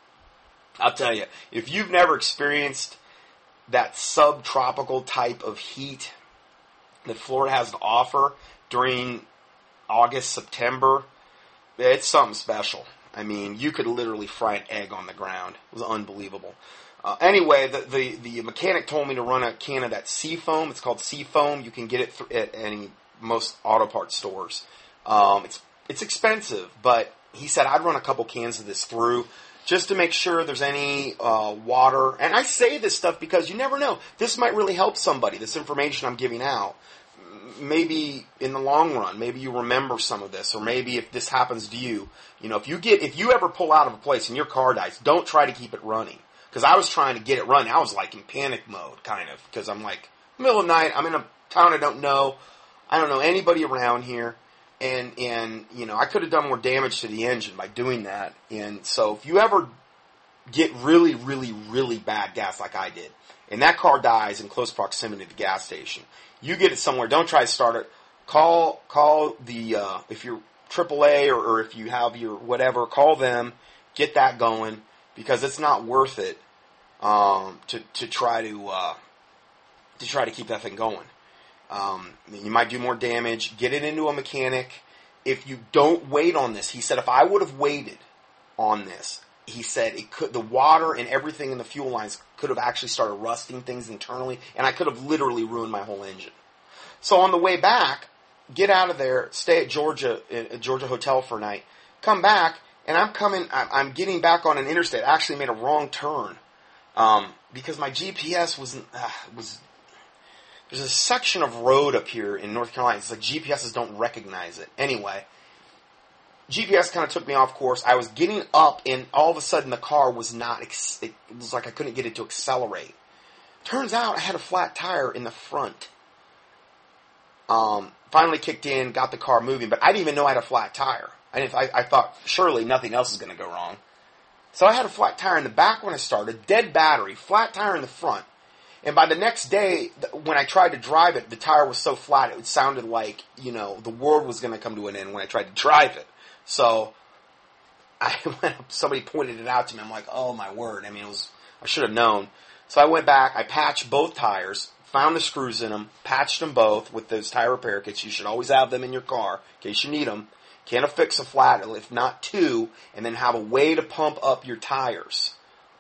I'll tell you, if you've never experienced that subtropical type of heat that Florida has to offer during August, September, it's something special. I mean, you could literally fry an egg on the ground. It was unbelievable. Uh, anyway, the, the, the mechanic told me to run a can of that Seafoam. It's called Seafoam. You can get it th- at any most auto parts stores. Um, it's it's expensive, but he said I'd run a couple cans of this through just to make sure there's any uh, water. And I say this stuff because you never know. This might really help somebody. This information I'm giving out. Maybe in the long run, maybe you remember some of this, or maybe if this happens to you, you know, if you get, if you ever pull out of a place and your car dies, don't try to keep it running. Because I was trying to get it running. I was like in panic mode, kind of, because I'm like, middle of night, I'm in a town I don't know. I don't know anybody around here and and you know I could have done more damage to the engine by doing that. And so if you ever get really, really, really bad gas like I did, and that car dies in close proximity to the gas station, you get it somewhere. Don't try to start it. Call call the uh, if you're AAA or, or if you have your whatever, call them. Get that going because it's not worth it um, to to try to uh, to try to keep that thing going. Um, you might do more damage. Get it into a mechanic. If you don't wait on this, he said, if I would have waited on this, he said it could the water and everything in the fuel lines could have actually started rusting things internally, and I could have literally ruined my whole engine. So on the way back, get out of there, stay at Georgia at Georgia hotel for a night, come back, and I'm coming. I'm getting back on an interstate. I actually made a wrong turn um, because my GPS was uh, was there's a section of road up here in North Carolina. It's like GPSs don't recognize it. Anyway, GPS kind of took me off course. I was getting up, and all of a sudden the car was not. it was like I couldn't get it to accelerate. Turns out I had a flat tire in the front. Um, finally kicked in, got the car moving, but I didn't even know I had a flat tire. I, I, I thought surely nothing else is going to go wrong. So I had a flat tire in the back when I started, dead battery, flat tire in the front. And by the next day, when I tried to drive it, the tire was so flat it sounded like you know the world was going to come to an end when I tried to drive it. So I went somebody pointed it out to me. I'm like, oh my word! I mean, it was I should have known. So I went back. I patched both tires, found the screws in them, patched them both with those tire repair kits. You should always have them in your car in case you need them. Can of Fix-A-Flat, if not two, and then have a way to pump up your tires.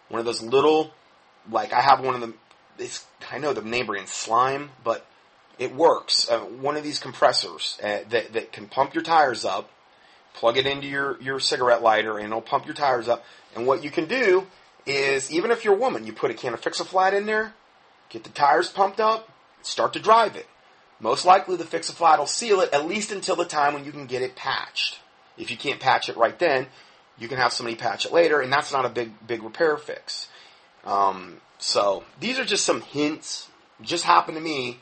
One of those little, like I have one of them I know the name brand slime, but it works. Uh, one of these compressors uh, that, that can pump your tires up, plug it into your, your cigarette lighter, and it'll pump your tires up. And what you can do is, even if you're a woman, you put a can of Fix-A-Flat in there, get the tires pumped up, start to drive it. Most likely the Fix-A-Flat will seal it at least until the time when you can get it patched. If you can't patch it right then, you can have somebody patch it later, and that's not a big, big repair fix. Um, so these are just some hints. Just happened to me,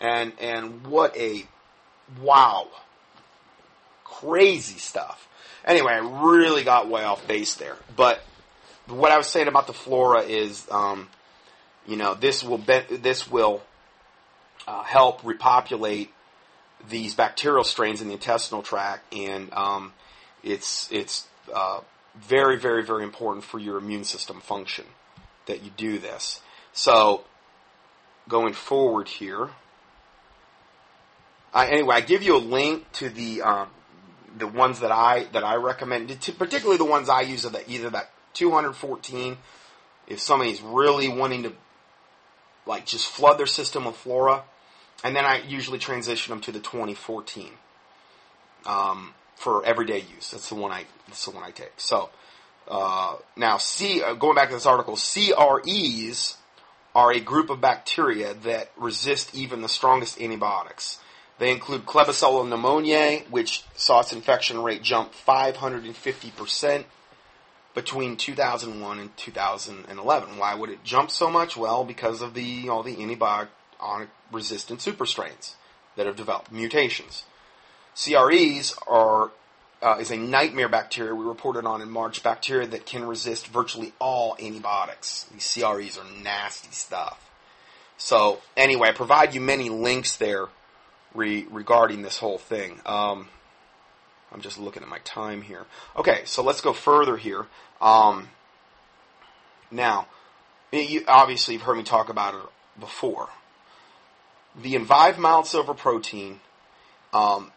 and and what a wow, crazy stuff. Anyway, I really got way off base there. But what I was saying about the flora is, um, you know, this will be, this will uh, help repopulate these bacterial strains in the intestinal tract, and um, it's it's uh, very very very important for your immune system function that you do this. So, going forward here, I, anyway, I give you a link to the um, the ones that I that I recommend, particularly the ones I use are the, either that 214. If somebody's really wanting to like just flood their system with flora, and then I usually transition them to the 2014. um, for everyday use. That's the one I that's the one I take. So uh, now, C uh, going back to this article, CREs are a group of bacteria that resist even the strongest antibiotics. They include Klebsiella pneumoniae, which saw its infection rate jump 550% between 2001 and 2011. Why would it jump so much? Well, because of the all the antibiotic resistant superstrains that have developed mutations. CREs are uh, is a nightmare bacteria we reported on in March. Bacteria that can resist virtually all antibiotics. These CREs are nasty stuff. So anyway, I provide you many links there re- regarding this whole thing. Um, I'm just looking at my time here. Okay, so let's go further here. Um, now, you, obviously, you've heard me talk about it before. The Envive mild silver protein. Um,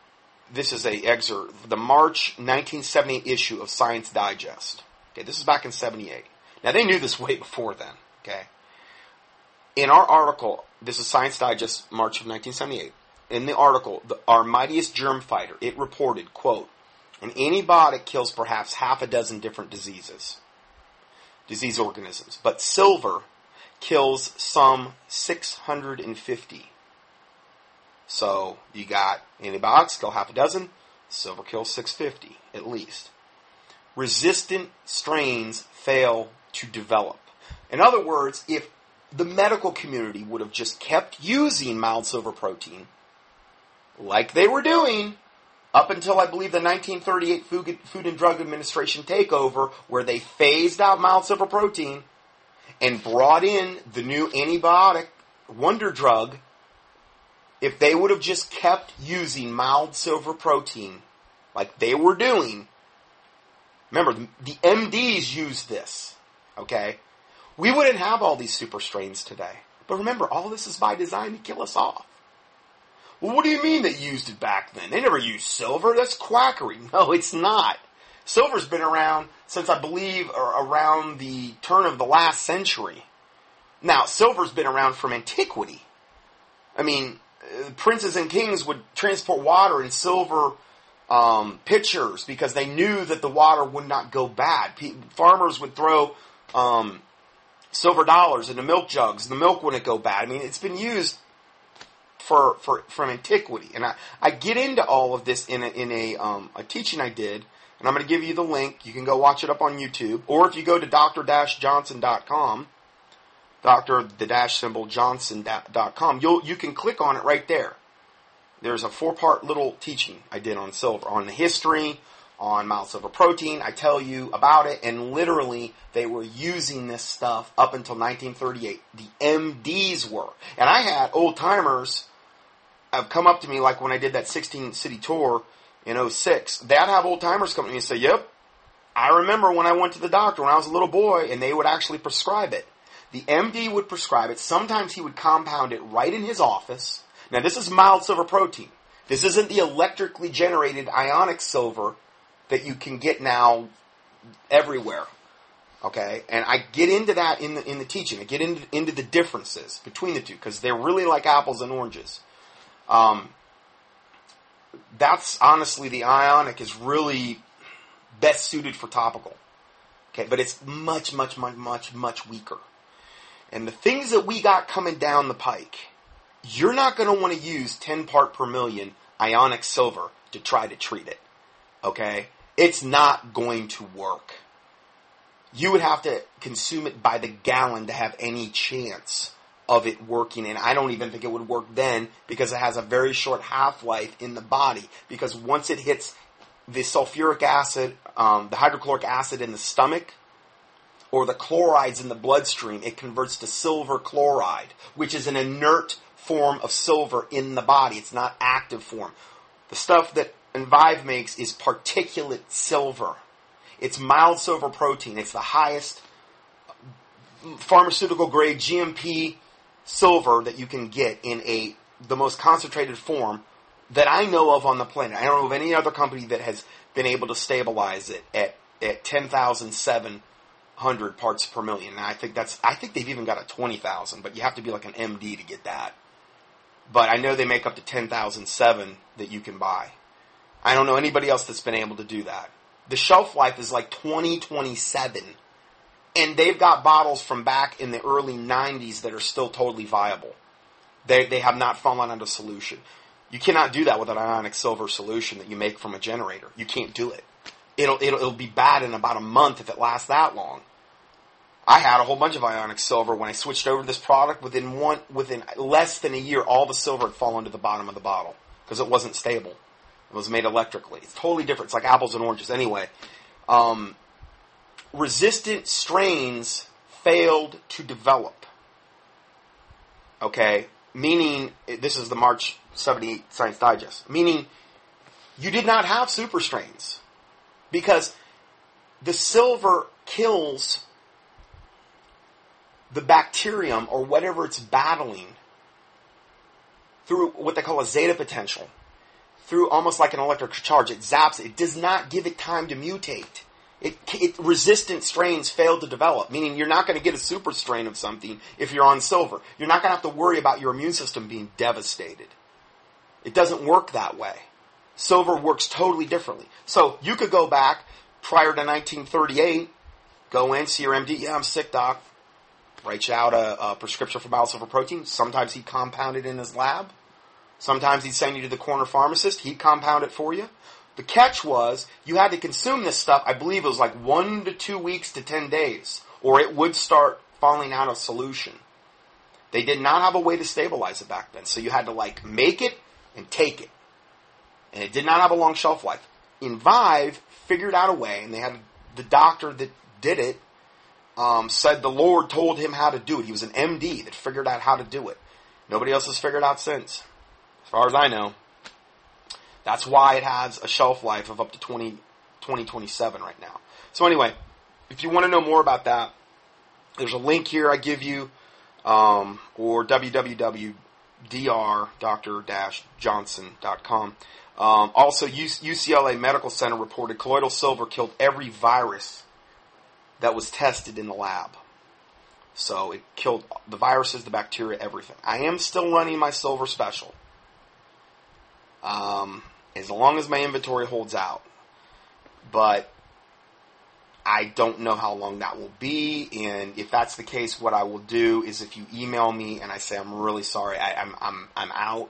this is a excerpt, the March 1978 issue of Science Digest. Okay, this is back in 78. Now they knew this way before then. Okay. In our article, this is Science Digest, March of 1978 in the article, the, our mightiest germ fighter, it reported, quote, an antibiotic kills perhaps half a dozen different diseases, disease organisms, but silver kills some 650. So you got antibiotics kill half a dozen, silver kills 650 at least. Resistant strains fail to develop. In other words, if the medical community would have just kept using mild silver protein, like they were doing up until I believe the 1938 Food, Food and Drug Administration takeover, where they phased out mild silver protein and brought in the new antibiotic wonder drug. If they would have just kept using mild silver protein like they were doing, remember the, MDs used this, okay? We wouldn't have all these super strains today. But remember, all this is by design to kill us off. Well, what do you mean they used it back then? They never used silver. That's quackery. No, it's not. Silver's been around since I believe around the turn of the last century. Now, silver's been around from antiquity. I mean, princes and kings would transport water in silver um, pitchers because they knew that the water would not go bad. farmers would throw um, silver dollars into milk jugs, the milk wouldn't go bad. I mean, it's been used for, for from antiquity. And I, I get into all of this in a, in a, um, a teaching I did, and I'm going to give you the link. You can go watch it up on YouTube, or if you go to dr-johnson.com, doctor the dash symbol johnson.com, you'll you can click on it right there. There's a four part little teaching I did on silver, on the history, on mild silver protein. I tell you about it, and literally they were using this stuff up until 1938. The MDs were, and I had old timers have come up to me like when I did that 16 city tour in 06. They'd have old timers come to me and say, "Yep, I remember when I went to the doctor when I was a little boy, and they would actually prescribe it." The MD would prescribe it. Sometimes he would compound it right in his office. Now, this is mild silver protein. This isn't the electrically generated ionic silver that you can get now everywhere. Okay, and I get into that in the in the teaching. I get into into the differences between the two because they're really like apples and oranges. Um, that's honestly the ionic is really best suited for topical. Okay, but it's much, much, much, much, much weaker. And the things that we got coming down the pike, you're not going to want to use 10 part per million ionic silver to try to treat it. Okay? It's not going to work. You would have to consume it by the gallon to have any chance of it working. And I don't even think it would work then because it has a very short half life in the body. Because once it hits the sulfuric acid, um, the hydrochloric acid in the stomach, or the chlorides in the bloodstream, it converts to silver chloride, which is an inert form of silver in the body. It's not active form. The stuff that Envive makes is particulate silver. It's mild silver protein. It's the highest pharmaceutical grade GMP silver that you can get in a the most concentrated form that I know of on the planet. I don't know of any other company that has been able to stabilize it at at 10,700 parts per million. And I think that's I think they've even got a 20,000, but you have to be like an MD to get that. But I know they make up to 10,007 that you can buy. I don't know anybody else that's been able to do that. The shelf life is like 2027. And they've got bottles from back in the early 90s that are still totally viable. They, they have not fallen out of solution. You cannot do that with an ionic silver solution that you make from a generator. You can't do it. It'll, it'll, it'll be bad in about a month if it lasts that long. I had a whole bunch of ionic silver when I switched over to this product. Within one, within less than a year, all the silver had fallen to the bottom of the bottle because it wasn't stable. It was made electrically. It's totally different. It's like apples and oranges. Anyway, um, resistant strains failed to develop. Okay, meaning this is the March 78 Science Digest. Meaning you did not have super strains because the silver kills the bacterium or whatever it's battling through what they call a zeta potential, through almost like an electric charge. It zaps it. Does not give it time to mutate. It, it, resistant strains fail to develop, meaning you're not going to get a super strain of something if you're on silver. You're not going to have to worry about your immune system being devastated. It doesn't work that way. Silver works totally differently. So you could go back prior to 1938, go in, see your MD. Yeah, I'm sick, doc. Write you out a, a prescription for biosilver protein. Sometimes he compounded in his lab. Sometimes he'd send you to the corner pharmacist. He'd compound it for you. The catch was you had to consume this stuff. I believe it was like one to two weeks to ten days, or it would start falling out of solution. They did not have a way to stabilize it back then, so you had to like make it and take it, and it did not have a long shelf life. Envive figured out a way, and they had the doctor that did it um, said the Lord told him how to do it. He was an MD that figured out how to do it. Nobody else has figured out since, as far as I know. That's why it has a shelf life of up to 20, 2027 right now. So anyway, if you want to know more about that, there's a link here I give you, um, or www.dr-johnson.com. Um, also, UCLA Medical Center reported colloidal silver killed every virus that was tested in the lab. So it killed the viruses, the bacteria, everything. I am still running my silver special. Um, as long as my inventory holds out. But I don't know how long that will be, and if that's the case, what I will do is if you email me and I say I'm really sorry, I, am I'm, I'm I'm out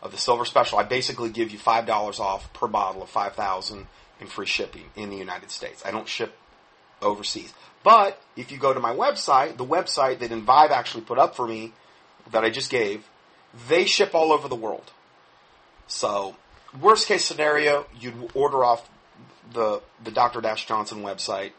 of the silver special, I basically give you five dollars off per bottle of five thousand in free shipping in the United States. I don't ship overseas. But if you go to my website, the website that Envive actually put up for me, that I just gave, they ship all over the world. So, worst case scenario, you'd order off the the Dr. Dash Johnson website,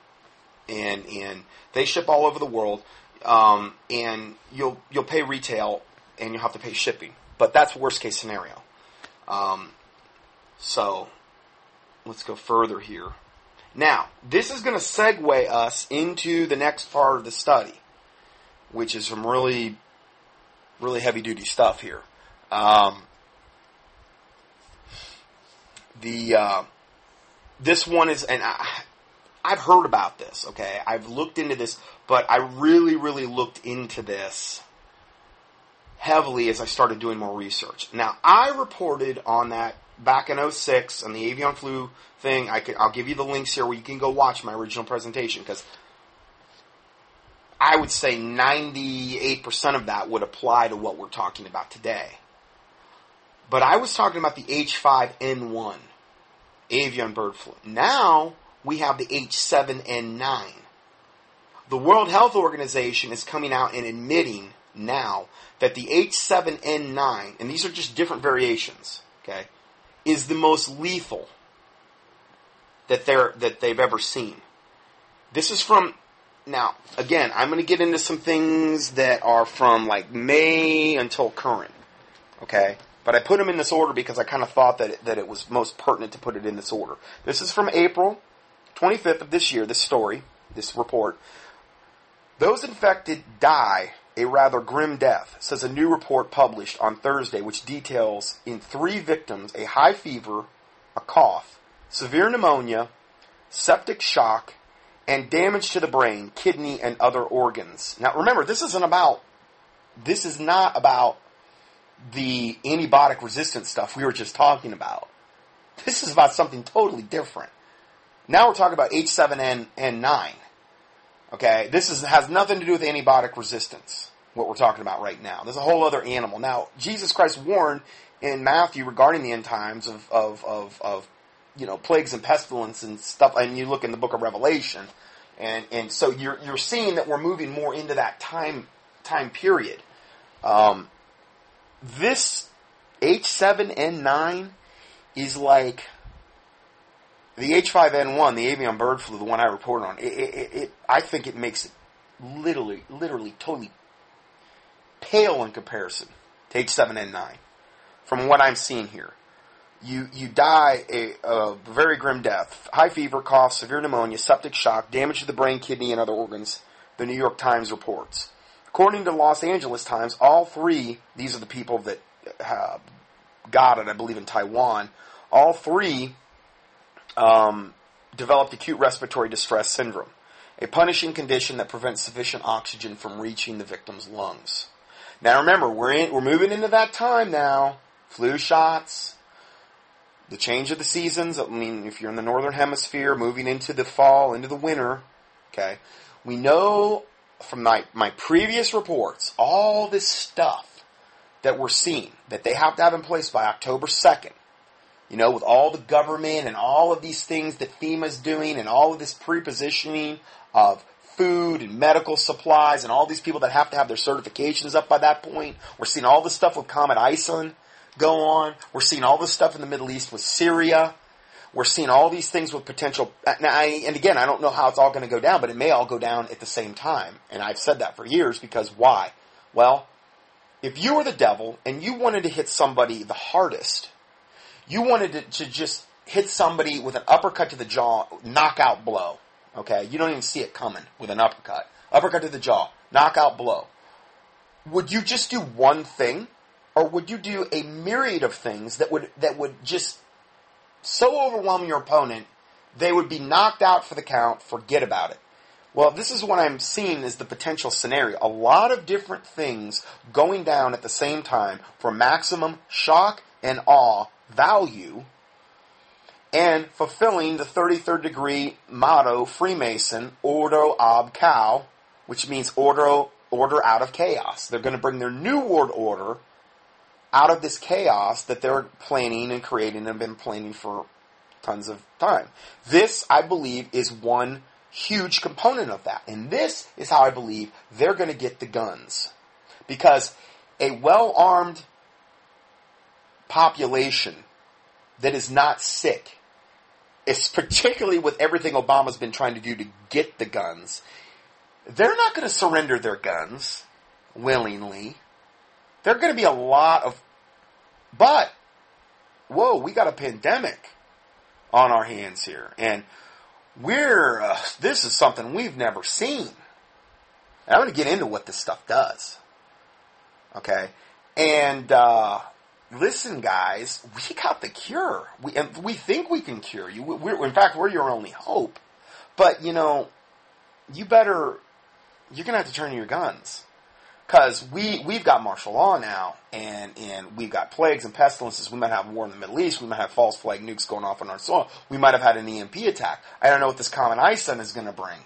and and they ship all over the world, um, and you'll you'll pay retail and you'll have to pay shipping. But that's worst case scenario. Um, so, let's go further here. Now, this is going to segue us into the next part of the study, which is some really, really heavy duty stuff here. Um, the uh, this one is, and I, I've heard about this. Okay, I've looked into this, but I really, really looked into this heavily as I started doing more research. Now, I reported on that back in 06 on the avian flu thing. I could, I'll give you the links here where you can go watch my original presentation because I would say 98% of that would apply to what we're talking about today. But I was talking about the H5N1 avian bird flu. Now we have the H7N9. The World Health Organization is coming out and admitting now that the H7N9, and these are just different variations, okay, is the most lethal that they're that they've ever seen. This is from now again. I'm going to get into some things that are from like May until current. Okay, but I put them in this order because I kind of thought that it, that it was most pertinent to put it in this order. This is from April 25th of this year. This story, this report. Those infected die a rather grim death, says a new report published on Thursday, which details in three victims a high fever, a cough, severe pneumonia, septic shock, and damage to the brain, kidney, and other organs. Now remember, this isn't about, this is not about the antibiotic resistant stuff we were just talking about. This is about something totally different. Now we're talking about H7N9. Okay, this is, has nothing to do with antibiotic resistance. What we're talking about right now. There's a whole other animal. Now, Jesus Christ warned in Matthew regarding the end times of, of, of, of you know plagues and pestilence and stuff. And you look in the book of Revelation, and and so you're you're seeing that we're moving more into that time time period. Um, this H7N9 is like the H5N1, the avian bird flu, the one I reported on. It, it, it, I think it makes it literally, literally, totally pale in comparison to H7N9 from what I'm seeing here you you die a, a, very grim death, high fever, cough, severe pneumonia, septic shock, damage to the brain, kidney, and other organs. The New York Times reports. According to Los Angeles Times, all three these are the people that uh, got it, I believe, in Taiwan. All three um, developed acute respiratory distress syndrome, a punishing condition that prevents sufficient oxygen from reaching the victim's lungs. Now, remember, we're in, we're moving into that time now. Flu shots, the change of the seasons. I mean, if you're in the northern hemisphere, moving into the fall, into the winter, okay, we know from my, my previous reports, all this stuff that we're seeing that they have to have in place by October 2nd. You know, with all the government and all of these things that FEMA's doing and all of this prepositioning of food and medical supplies and all these people that have to have their certifications up by that point. We're seeing all this stuff with Comet ISON go on. We're seeing all this stuff in the Middle East with Syria. We're seeing all these things with potential. Uh, now, I, and again, I don't know how it's all going to go down, but it may all go down at the same time. And I've said that for years because why? Well, if you were the devil and you wanted to hit somebody the hardest, you wanted to, to just hit somebody with an uppercut to the jaw, knockout blow. Okay, you don't even see it coming with an uppercut. Uppercut to the jaw, knockout blow. Would you just do one thing? or would you do a myriad of things that would that would just so overwhelm your opponent they would be knocked out for the count, forget about it. Well, this is what I'm seeing as the potential scenario. A lot of different things going down at the same time for maximum shock and awe value and fulfilling the 33rd degree motto Freemason, Ordo ab Chao, which means order, order out of chaos. They're going to bring their new world order out of this chaos that they're planning and creating and have been planning for tons of time. This, I believe, is one huge component of that. And this is how I believe they're going to get the guns. Because a well armed population that is not sick, is particularly with everything Obama's been trying to do to get the guns, they're not going to surrender their guns willingly there are going to be a lot of, but, whoa, we got a pandemic on our hands here. And we're, uh, this is something we've never seen. And I'm going to get into what this stuff does. Okay? And, uh, listen, guys, we got the cure. We, and we think we can cure you. We're, in fact, we're your only hope. But, you know, you better, you're going to have to turn your guns because we we've got martial law now, and and we've got plagues and pestilences. We might have war in the Middle East. We might have false flag nukes going off on our soil. We might have had an EMP attack. I don't know what this Comet ISON is going to bring,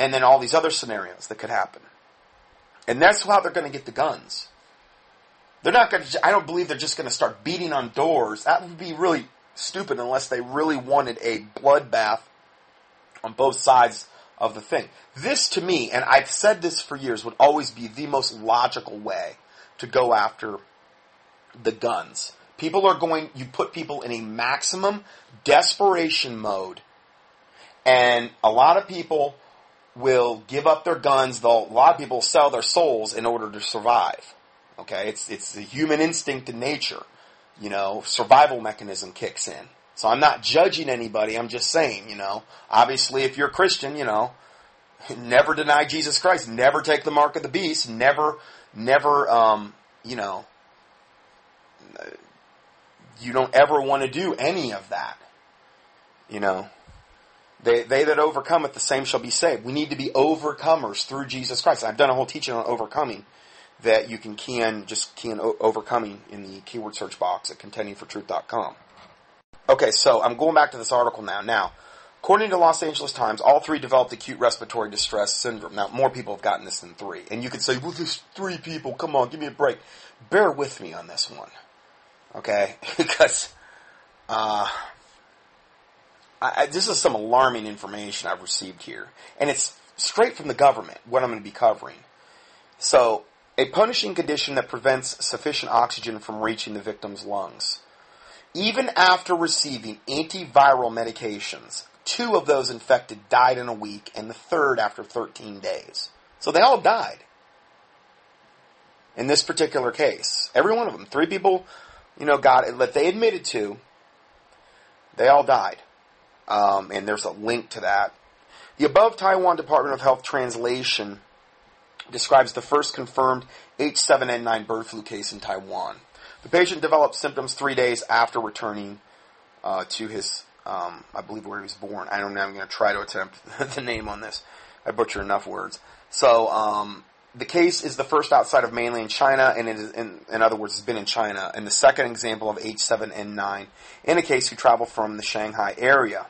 and then all these other scenarios that could happen. And that's how they're going to get the guns. They're not going to. I don't believe they're just going to start beating on doors. That would be really stupid unless they really wanted a bloodbath on both sides of the thing. This to me, and I've said this for years, would always be the most logical way to go after the guns. People are going, you put people in a maximum desperation mode, and a lot of people will give up their guns. They'll, a lot of people sell their souls in order to survive. Okay, it's it's the human instinct in nature. You know, survival mechanism kicks in. So I'm not judging anybody. I'm just saying, you know, obviously if you're a Christian, you know, never deny Jesus Christ, never take the mark of the beast, never, never, um, you know, you don't ever want to do any of that. You know, they, they that overcome it, the same shall be saved. We need to be overcomers through Jesus Christ. I've done a whole teaching on overcoming that you can can just can in overcoming in the keyword search box at contendingfortruth.com. Okay, so I'm going back to this article now. Now, according to Los Angeles Times, all three developed acute respiratory distress syndrome. Now, more people have gotten this than three. And you could say, well, there's three people. Come on, give me a break. Bear with me on this one. Okay? because, uh, I, I, this is some alarming information I've received here. And it's straight from the government, what I'm going to be covering. So, a punishing condition that prevents sufficient oxygen from reaching the victim's lungs. Even after receiving antiviral medications, two of those infected died in a week, and the third after 13 days. So they all died. In this particular case, every one of them, three people, you know, got it that they admitted to. They all died, um, and there's a link to that. The above Taiwan Department of Health translation describes the first confirmed H7N9 bird flu case in Taiwan. The patient developed symptoms three days after returning uh, to his, um, I believe, where he was born. I don't know. I'm going to try to attempt the name on this. I butcher enough words. So um, the case is the first outside of mainland China, and it is, in, in other words, has been in China, and the second example of H7N9 in a case who traveled from the Shanghai area.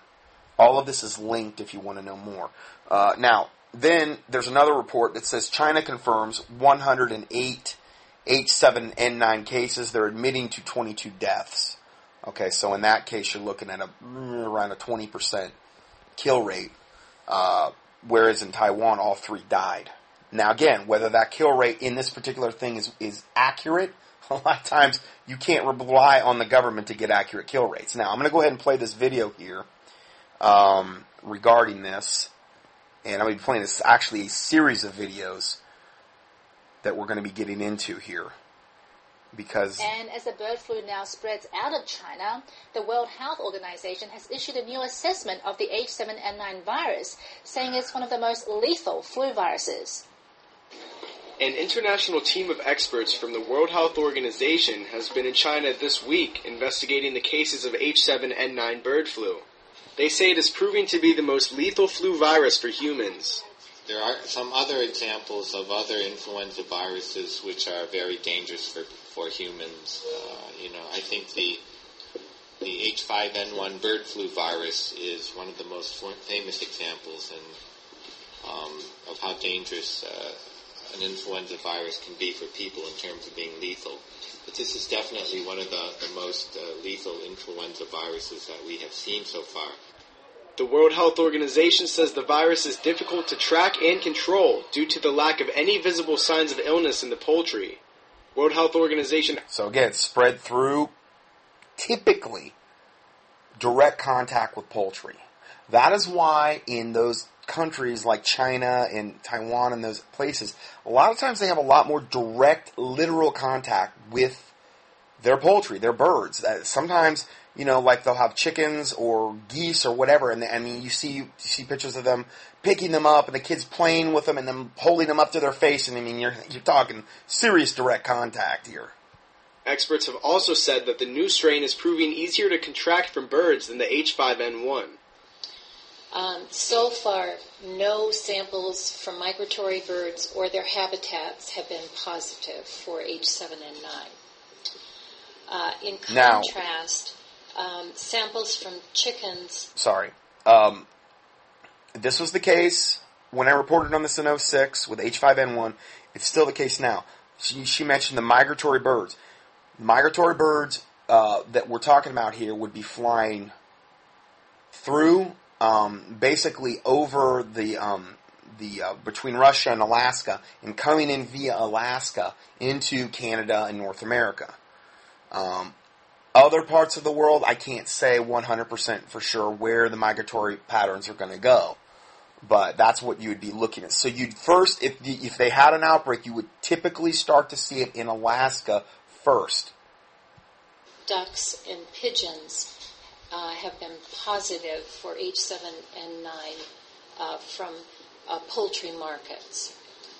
All of this is linked if you want to know more. Uh, now, then there's another report that says China confirms 108 H7N9 cases. They're admitting to 22 deaths. Okay, so in that case, you're looking at a around a 20% kill rate, uh, whereas in Taiwan, all three died. Now, again, whether that kill rate in this particular thing is is accurate, a lot of times you can't rely on the government to get accurate kill rates. Now, I'm going to go ahead and play this video here um, regarding this, and I'm going to be playing this actually a series of videos that we're going to be getting into here. Because and as the bird flu now spreads out of China, the World Health Organization has issued a new assessment of the H7N9 virus, saying it's one of the most lethal flu viruses. An international team of experts from the World Health Organization has been in China this week investigating the cases of H7N9 bird flu. They say it is proving to be the most lethal flu virus for humans. There are some other examples of other influenza viruses which are very dangerous for, for humans. Uh, you know, I think the the H5N1 bird flu virus is one of the most famous examples in, um, of how dangerous uh, an influenza virus can be for people in terms of being lethal. But this is definitely one of the, the most uh, lethal influenza viruses that we have seen so far. The World Health Organization says the virus is difficult to track and control due to the lack of any visible signs of illness in the poultry. World Health Organization. So again, spread through typically direct contact with poultry. That is why in those countries like China and Taiwan and those places, a lot of times they have a lot more direct, literal contact with their poultry, their birds. Sometimes you know, like they'll have chickens or geese or whatever, and I mean, you see you see pictures of them picking them up and the kids playing with them and them holding them up to their face, and I mean, you're you're talking serious direct contact here. Experts have also said that the new strain is proving easier to contract from birds than the H5N1. Um, so far, no samples from migratory birds or their habitats have been positive for H7N9. Uh, in contrast, um, samples from chickens. Sorry. Um, this was the case when I reported on this in 06 with H5N1. It's still the case now. She, she mentioned the migratory birds. Migratory birds uh, that we're talking about here would be flying through, um, basically over the um, the uh, between Russia and Alaska, and coming in via Alaska into Canada and North America. Um, other parts of the world, I can't say 100% for sure where the migratory patterns are going to go. But that's what you would be looking at. So you'd first, if, the, if they had an outbreak, you would typically start to see it in Alaska first. Ducks and pigeons uh, have been positive for H7N9 uh, from uh, poultry markets.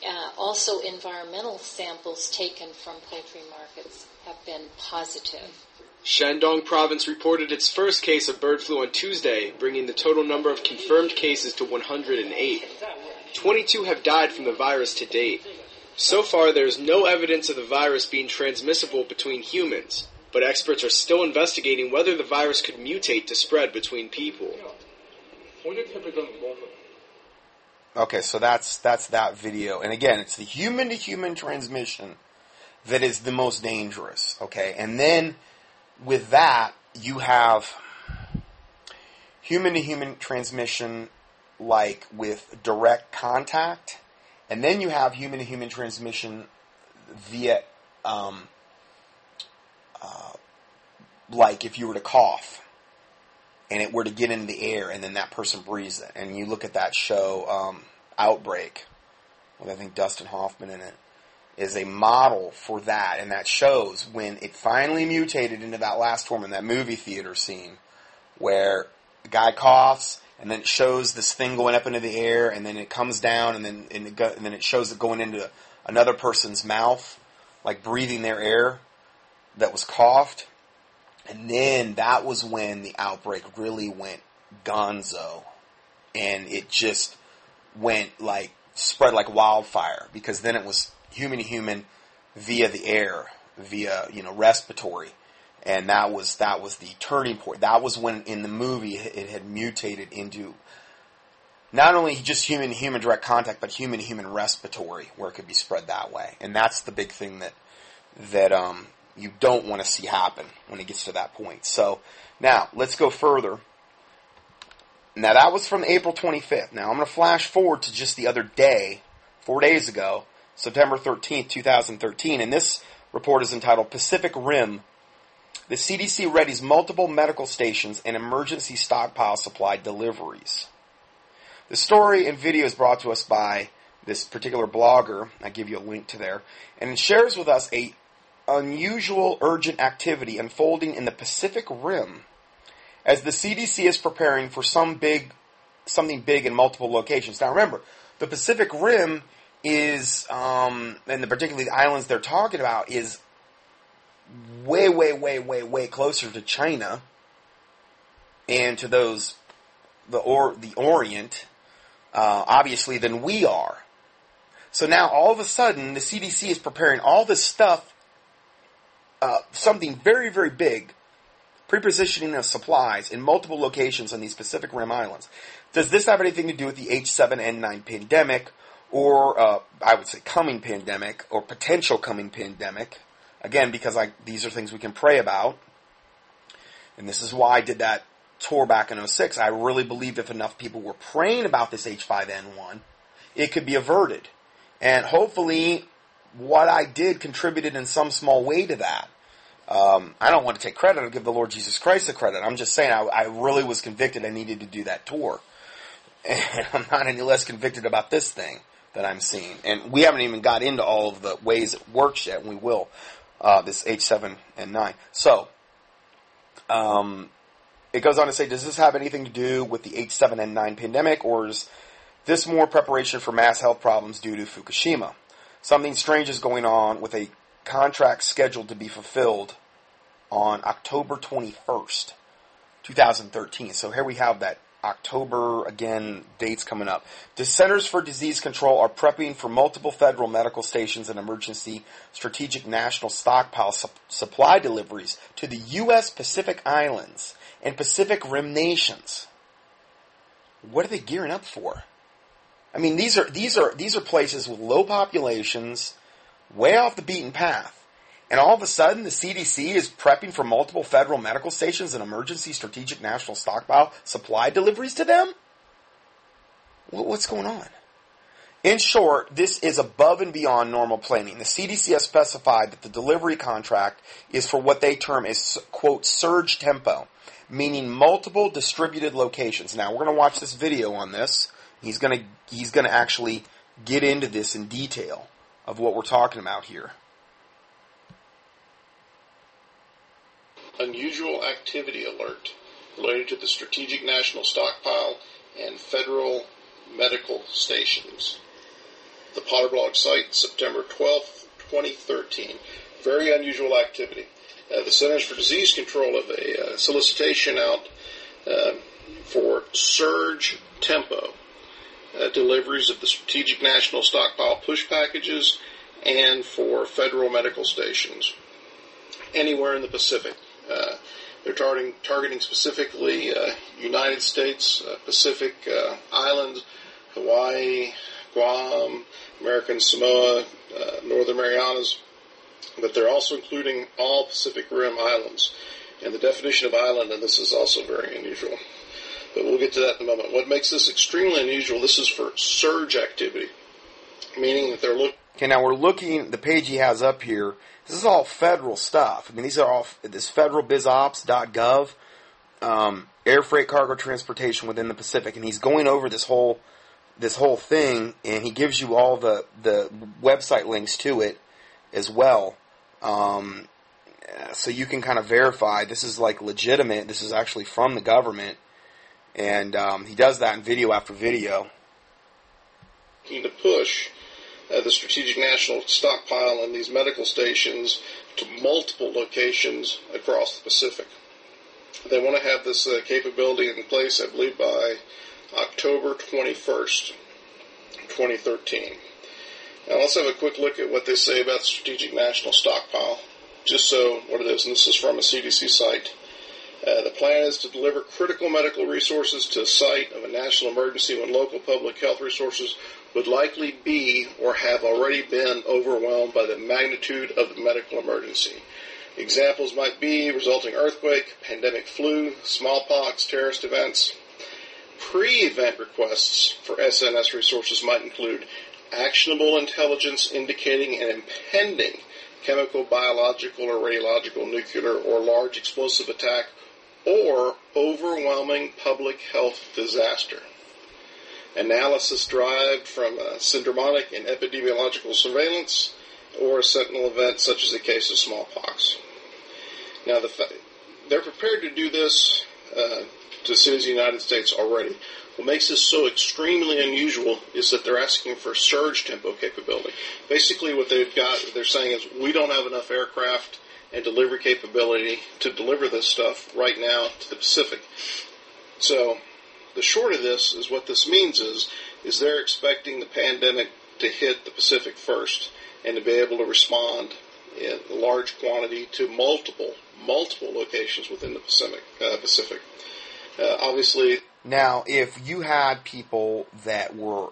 Uh, also, environmental samples taken from poultry markets have been positive. Shandong province reported its first case of bird flu on Tuesday, bringing the total number of confirmed cases to 108. 22 have died from the virus to date. So far, there is no evidence of the virus being transmissible between humans. but experts are still investigating whether the virus could mutate to spread between people. Okay, so that's that's that video. And again, it's the human to human transmission that is the most dangerous, okay? And then with that, you have human to human transmission like with direct contact, and then you have human to human transmission via um, uh, like if you were to cough and it were to get into the air and then that person breathes it. And you look at that show, um, Outbreak, with I think Dustin Hoffman in it, is a model for that. And that shows when it finally mutated into that last form in that movie theater scene where the guy coughs and then it shows this thing going up into the air and then it comes down and then, and, go, and then it shows it going into another person's mouth, like breathing their air that was coughed and then that was when the outbreak really went gonzo. And it just went like, spread like wildfire because then it was human to human via the air, via, you know, respiratory. And that was, that was the turning point. That was when in the movie it had mutated into not only just human to human direct contact, but human to human respiratory where it could be spread that way. And that's the big thing that, that, um, you don't want to see happen when it gets to that point. So now let's go further. Now that was from April 25th. Now I'm going to flash forward to just the other day, four days ago, September 13th, 2013, and this report is entitled Pacific Rim. The CDC readies multiple medical stations and emergency stockpile supply deliveries. The story and video is brought to us by this particular blogger. I give you a link to there, and it shares with us a unusual urgent activity unfolding in the Pacific Rim as the CDC is preparing for some big, something big in multiple locations. Now remember, the Pacific Rim is, um, and the, particularly the islands they're talking about is way, way, way, way, way closer to China and to those, the or, the Orient, uh, obviously than we are. So now all of a sudden the CDC is preparing all this stuff uh, something very, very big, prepositioning of supplies in multiple locations on these Pacific Rim Islands. Does this have anything to do with the H7N9 pandemic, or uh, I would say coming pandemic, or potential coming pandemic? Again, because these are things we can pray about. And this is why I did that tour back in 06. I really believed if enough people were praying about this H5N1, it could be averted. And hopefully what I did contributed in some small way to that. Um, I don't want to take credit or give the Lord Jesus Christ the credit. I'm just saying I, I really was convicted I needed to do that tour. And I'm not any less convicted about this thing that I'm seeing. And we haven't even got into all of the ways it works yet, and we will, uh, this H7 and 9. So, um, it goes on to say, does this have anything to do with the H7N9 pandemic, or is this more preparation for mass health problems due to Fukushima? Something strange is going on with a contract scheduled to be fulfilled on October 21st, 2013. So here we have that October, again, dates coming up. The Centers for Disease Control are prepping for multiple federal medical stations and emergency strategic national stockpile su- supply deliveries to the U.S. Pacific Islands and Pacific Rim nations. What are they gearing up for? I mean, these are these are these are places with low populations, way off the beaten path. And all of a sudden, the CDC is prepping for multiple federal medical stations and emergency strategic national stockpile supply deliveries to them? What's going on? In short, this is above and beyond normal planning. The CDC has specified that the delivery contract is for what they term as, quote, surge tempo, meaning multiple distributed locations. Now, we're going to watch this video on this. He's going to, he's going to actually get into this in detail of what we're talking about here. Unusual activity alert related to the Strategic National Stockpile and federal medical stations. The Potter Potterblog site, September 12th, 2013. Very unusual activity. Uh, the Centers for Disease Control have a uh, solicitation out uh, for surge tempo uh, deliveries of the Strategic National Stockpile push packages and for federal medical stations. anywhere in the Pacific. Uh, they're targeting, targeting specifically uh, United States, uh, Pacific uh, Islands, Hawaii, Guam, American Samoa, uh, Northern Marianas, but they're also including all Pacific Rim islands. And the definition of island, and this is also very unusual, but we'll get to that in a moment. What makes this extremely unusual, this is for surge activity, meaning that they're looking. Okay, now we're looking, the page he has up here, this is all federal stuff. I mean, these are all, this federalbizops.gov, um, air freight cargo transportation within the Pacific, and he's going over this whole, this whole thing, and he gives you all the, the website links to it as well. Um, so you can kind of verify this is like legitimate. This is actually from the government, and um, he does that in video after video. To push uh, the strategic national stockpile and these medical stations to multiple locations across the Pacific. They want to have this uh, capability in place, I believe, by October 21st, 2013. Now let's have a quick look at what they say about the strategic national stockpile, just so what it is, and this is from a CDC site. Uh, the plan is to deliver critical medical resources to a site of a national emergency when local public health resources would likely be or have already been overwhelmed by the magnitude of the medical emergency. Examples might be resulting earthquake, pandemic flu, smallpox, terrorist events. Pre-event requests for SNS resources might include actionable intelligence indicating an impending chemical, biological, or radiological, nuclear, or large explosive attack, or overwhelming public health disaster. Analysis derived from syndromic and epidemiological surveillance, or a sentinel event such as the case of smallpox. Now, the they're prepared to do this uh, to cities in the United States already. What makes this so extremely unusual is that they're asking for surge tempo capability. Basically, what they've got, they're saying is we don't have enough aircraft and delivery capability to deliver this stuff right now to the Pacific. So, the short of this is what this means is is they're expecting the pandemic to hit the Pacific first and to be able to respond in large quantity to multiple multiple locations within the Pacific. Uh, Pacific. Uh, obviously, now, if you had people that were,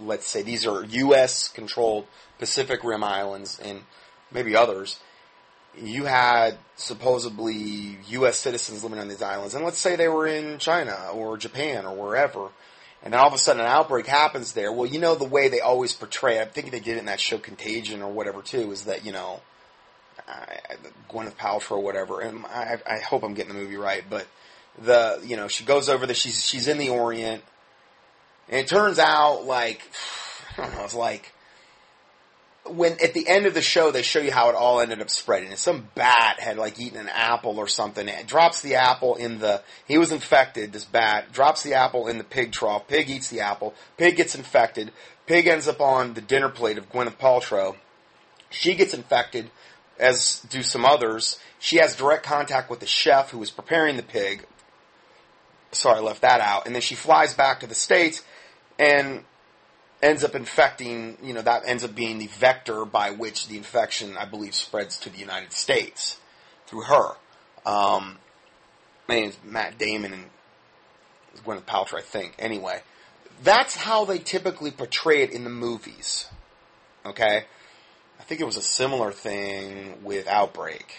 let's say, these are U.S. controlled Pacific Rim islands and maybe others, you had supposedly U.S. citizens living on these islands, and let's say they were in China or Japan or wherever, and then all of a sudden an outbreak happens there. Well, you know the way they always portray. It, I think they did it in that show Contagion or whatever too. Is that you know, I, Gwyneth Paltrow or whatever, and I, I hope I'm getting the movie right, but the you know she goes over there. She's she's in the Orient, and it turns out like I don't know. It's like when at the end of the show they show you how it all ended up spreading. And some bat had like eaten an apple or something. It drops the apple in the. He was infected. This bat drops the apple in the pig trough. Pig eats the apple. Pig gets infected. Pig ends up on the dinner plate of Gwyneth Paltrow. She gets infected, as do some others. She has direct contact with the chef who was preparing the pig. Sorry, I left that out. And then she flies back to the States and ends up infecting, you know, that ends up being the vector by which the infection, I believe, spreads to the United States through her. Um, my name is Matt Damon and Gwyneth Paltrow, I think. Anyway, that's how they typically portray it in the movies. Okay? I think it was a similar thing with Outbreak.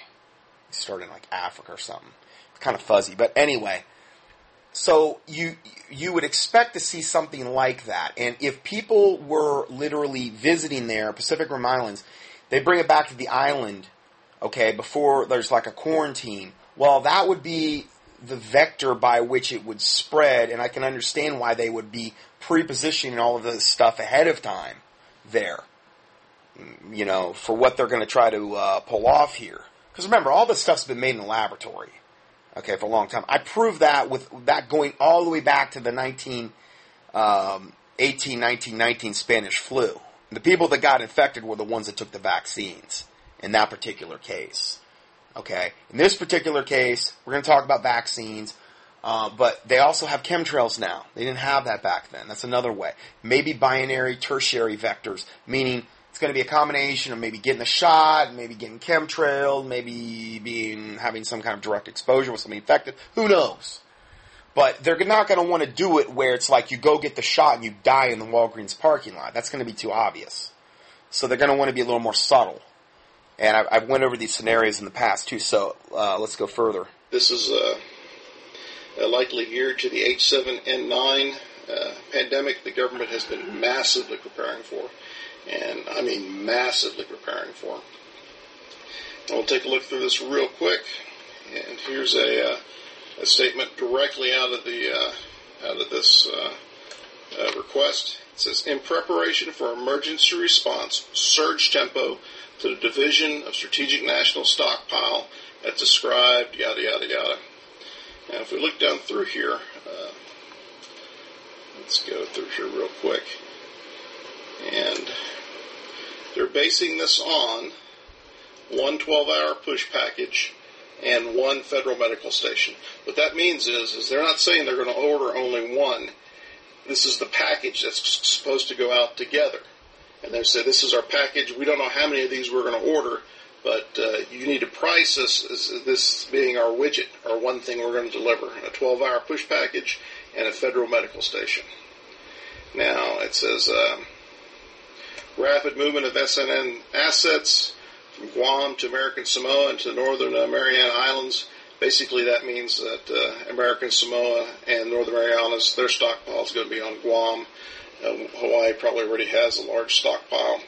It started in like Africa or something. It's kind of fuzzy. But anyway, so you you would expect to see something like that. And if people were literally visiting there, Pacific Rim Islands, they bring it back to the island, okay, before there's like a quarantine. Well, that would be the vector by which it would spread, and I can understand why they would be pre-positioning all of this stuff ahead of time there. You know, for what they're going to try to uh, pull off here. Because remember, all this stuff's been made in the laboratory okay, for a long time. I proved that with that going all the way back to the 19, um, 18, 19, 19 Spanish flu. The people that got infected were the ones that took the vaccines in that particular case. Okay, in this particular case, we're going to talk about vaccines, uh, but they also have chemtrails now. They didn't have that back then. That's another way. Maybe binary tertiary vectors, meaning it's going to be a combination of maybe getting a shot, maybe getting chemtrailed, maybe being having some kind of direct exposure with somebody infected. Who knows? But they're not going to want to do it where it's like you go get the shot and you die in the Walgreens parking lot. That's going to be too obvious. So they're going to want to be a little more subtle. And I've, I've went over these scenarios in the past too. So uh, let's go further. This is a likely year to the H7N9 uh, pandemic. The government has been massively preparing for, and I mean massively preparing for. We'll take a look through this real quick. And here's a, uh, a statement directly out of the uh, out of this uh, uh, request. It says, in preparation for emergency response, surge tempo to the Division of Strategic National Stockpile as described, yada, yada, yada. Now, if we look down through here, uh, let's go through here real quick. And they're basing this on one 12 hour push package and one federal medical station. What that means is, is they're not saying they're going to order only one. This is the package that's supposed to go out together. And they say, this is our package. We don't know how many of these we're going to order, but uh, you need to price this as this being our widget, or one thing we're going to deliver, a 12-hour push package and a federal medical station. Now, it says um, rapid movement of SNS assets from Guam to American Samoa and to the Northern uh, Mariana Islands. Basically, that means that uh, American Samoa and Northern Marianas, their stockpile is going to be on Guam. Uh, Hawaii probably already has a large stockpile.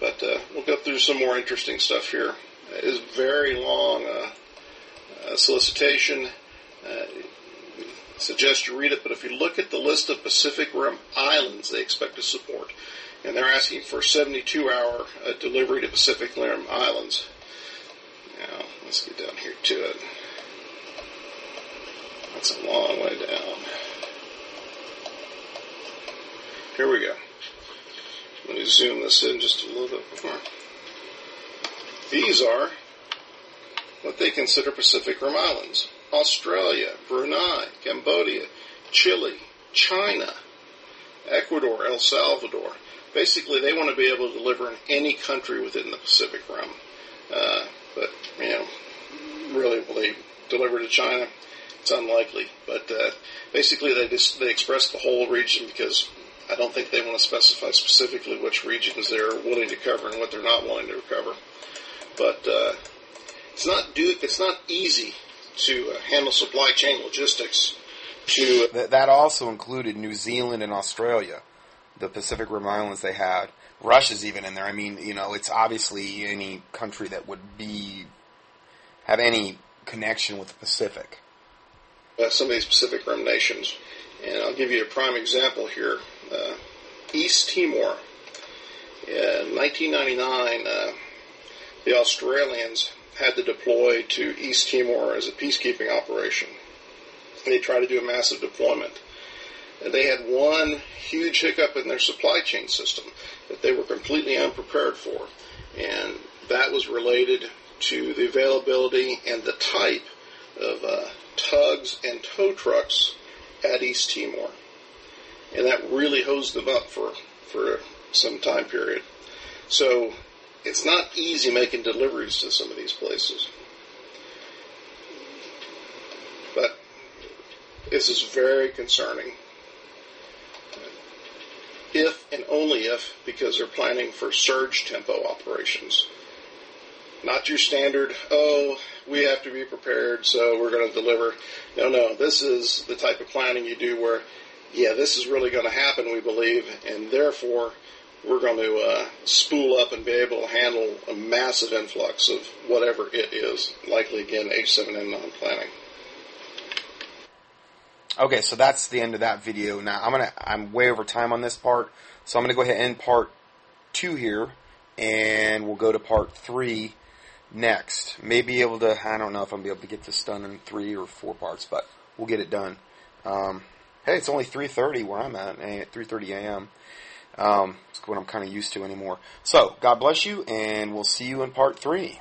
But uh, we'll go through some more interesting stuff here. It is very long uh, uh solicitation. Suggest you read it, but if you look at the list of Pacific Rim islands they expect to support, and they're asking for 72 hour uh, delivery to Pacific Rim islands. Now, let's get down here to it. That's a long way down. Here we go. Let me zoom this in just a little bit more. These are what they consider Pacific Rim Islands. Australia, Brunei, Cambodia, Chile, China, Ecuador, El Salvador. Basically, they want to be able to deliver in any country within the Pacific Rim. Uh, but, you know, really, will they deliver to China? It's unlikely. But uh, basically, they just they express the whole region because I don't think they want to specify specifically which regions they're willing to cover and what they're not willing to cover. But uh, it's not do it's not easy to uh, handle supply chain logistics. To that, that also included New Zealand and Australia, the Pacific Rim Islands they had. Russia's even in there. I mean, you know, it's obviously any country that would be have any connection with the Pacific. Uh, some of these Pacific Rim nations, and I'll give you a prime example here uh, East Timor. In 1999, uh, the Australians had to deploy to East Timor as a peacekeeping operation. They tried to do a massive deployment. And they had one huge hiccup in their supply chain system that they were completely unprepared for. And that was related to the availability and the type of uh, tugs and tow trucks at East Timor and that really hosed them up for for some time period. So it's not easy making deliveries to some of these places. But this is very concerning. If and only if, because they're planning for surge tempo operations. Not your standard, oh, we have to be prepared, so we're going to deliver. No, no, this is the type of planning you do where yeah, this is really going to happen, we believe, and therefore we're going to uh, spool up and be able to handle a massive influx of whatever it is, likely again H7N9 planning. Okay, so that's the end of that video. Now I'm gonna I'm way over time on this part, so I'm gonna go ahead and end part two here, and we'll go to part three next. Maybe able to I don't know if I'm be able to get this done in three or four parts, but we'll get it done. Um, Hey, it's only 3.30 where I'm at, at 3.30 a.m. Um, it's what I'm kind of used to anymore. So, God bless you, and we'll see you in part three.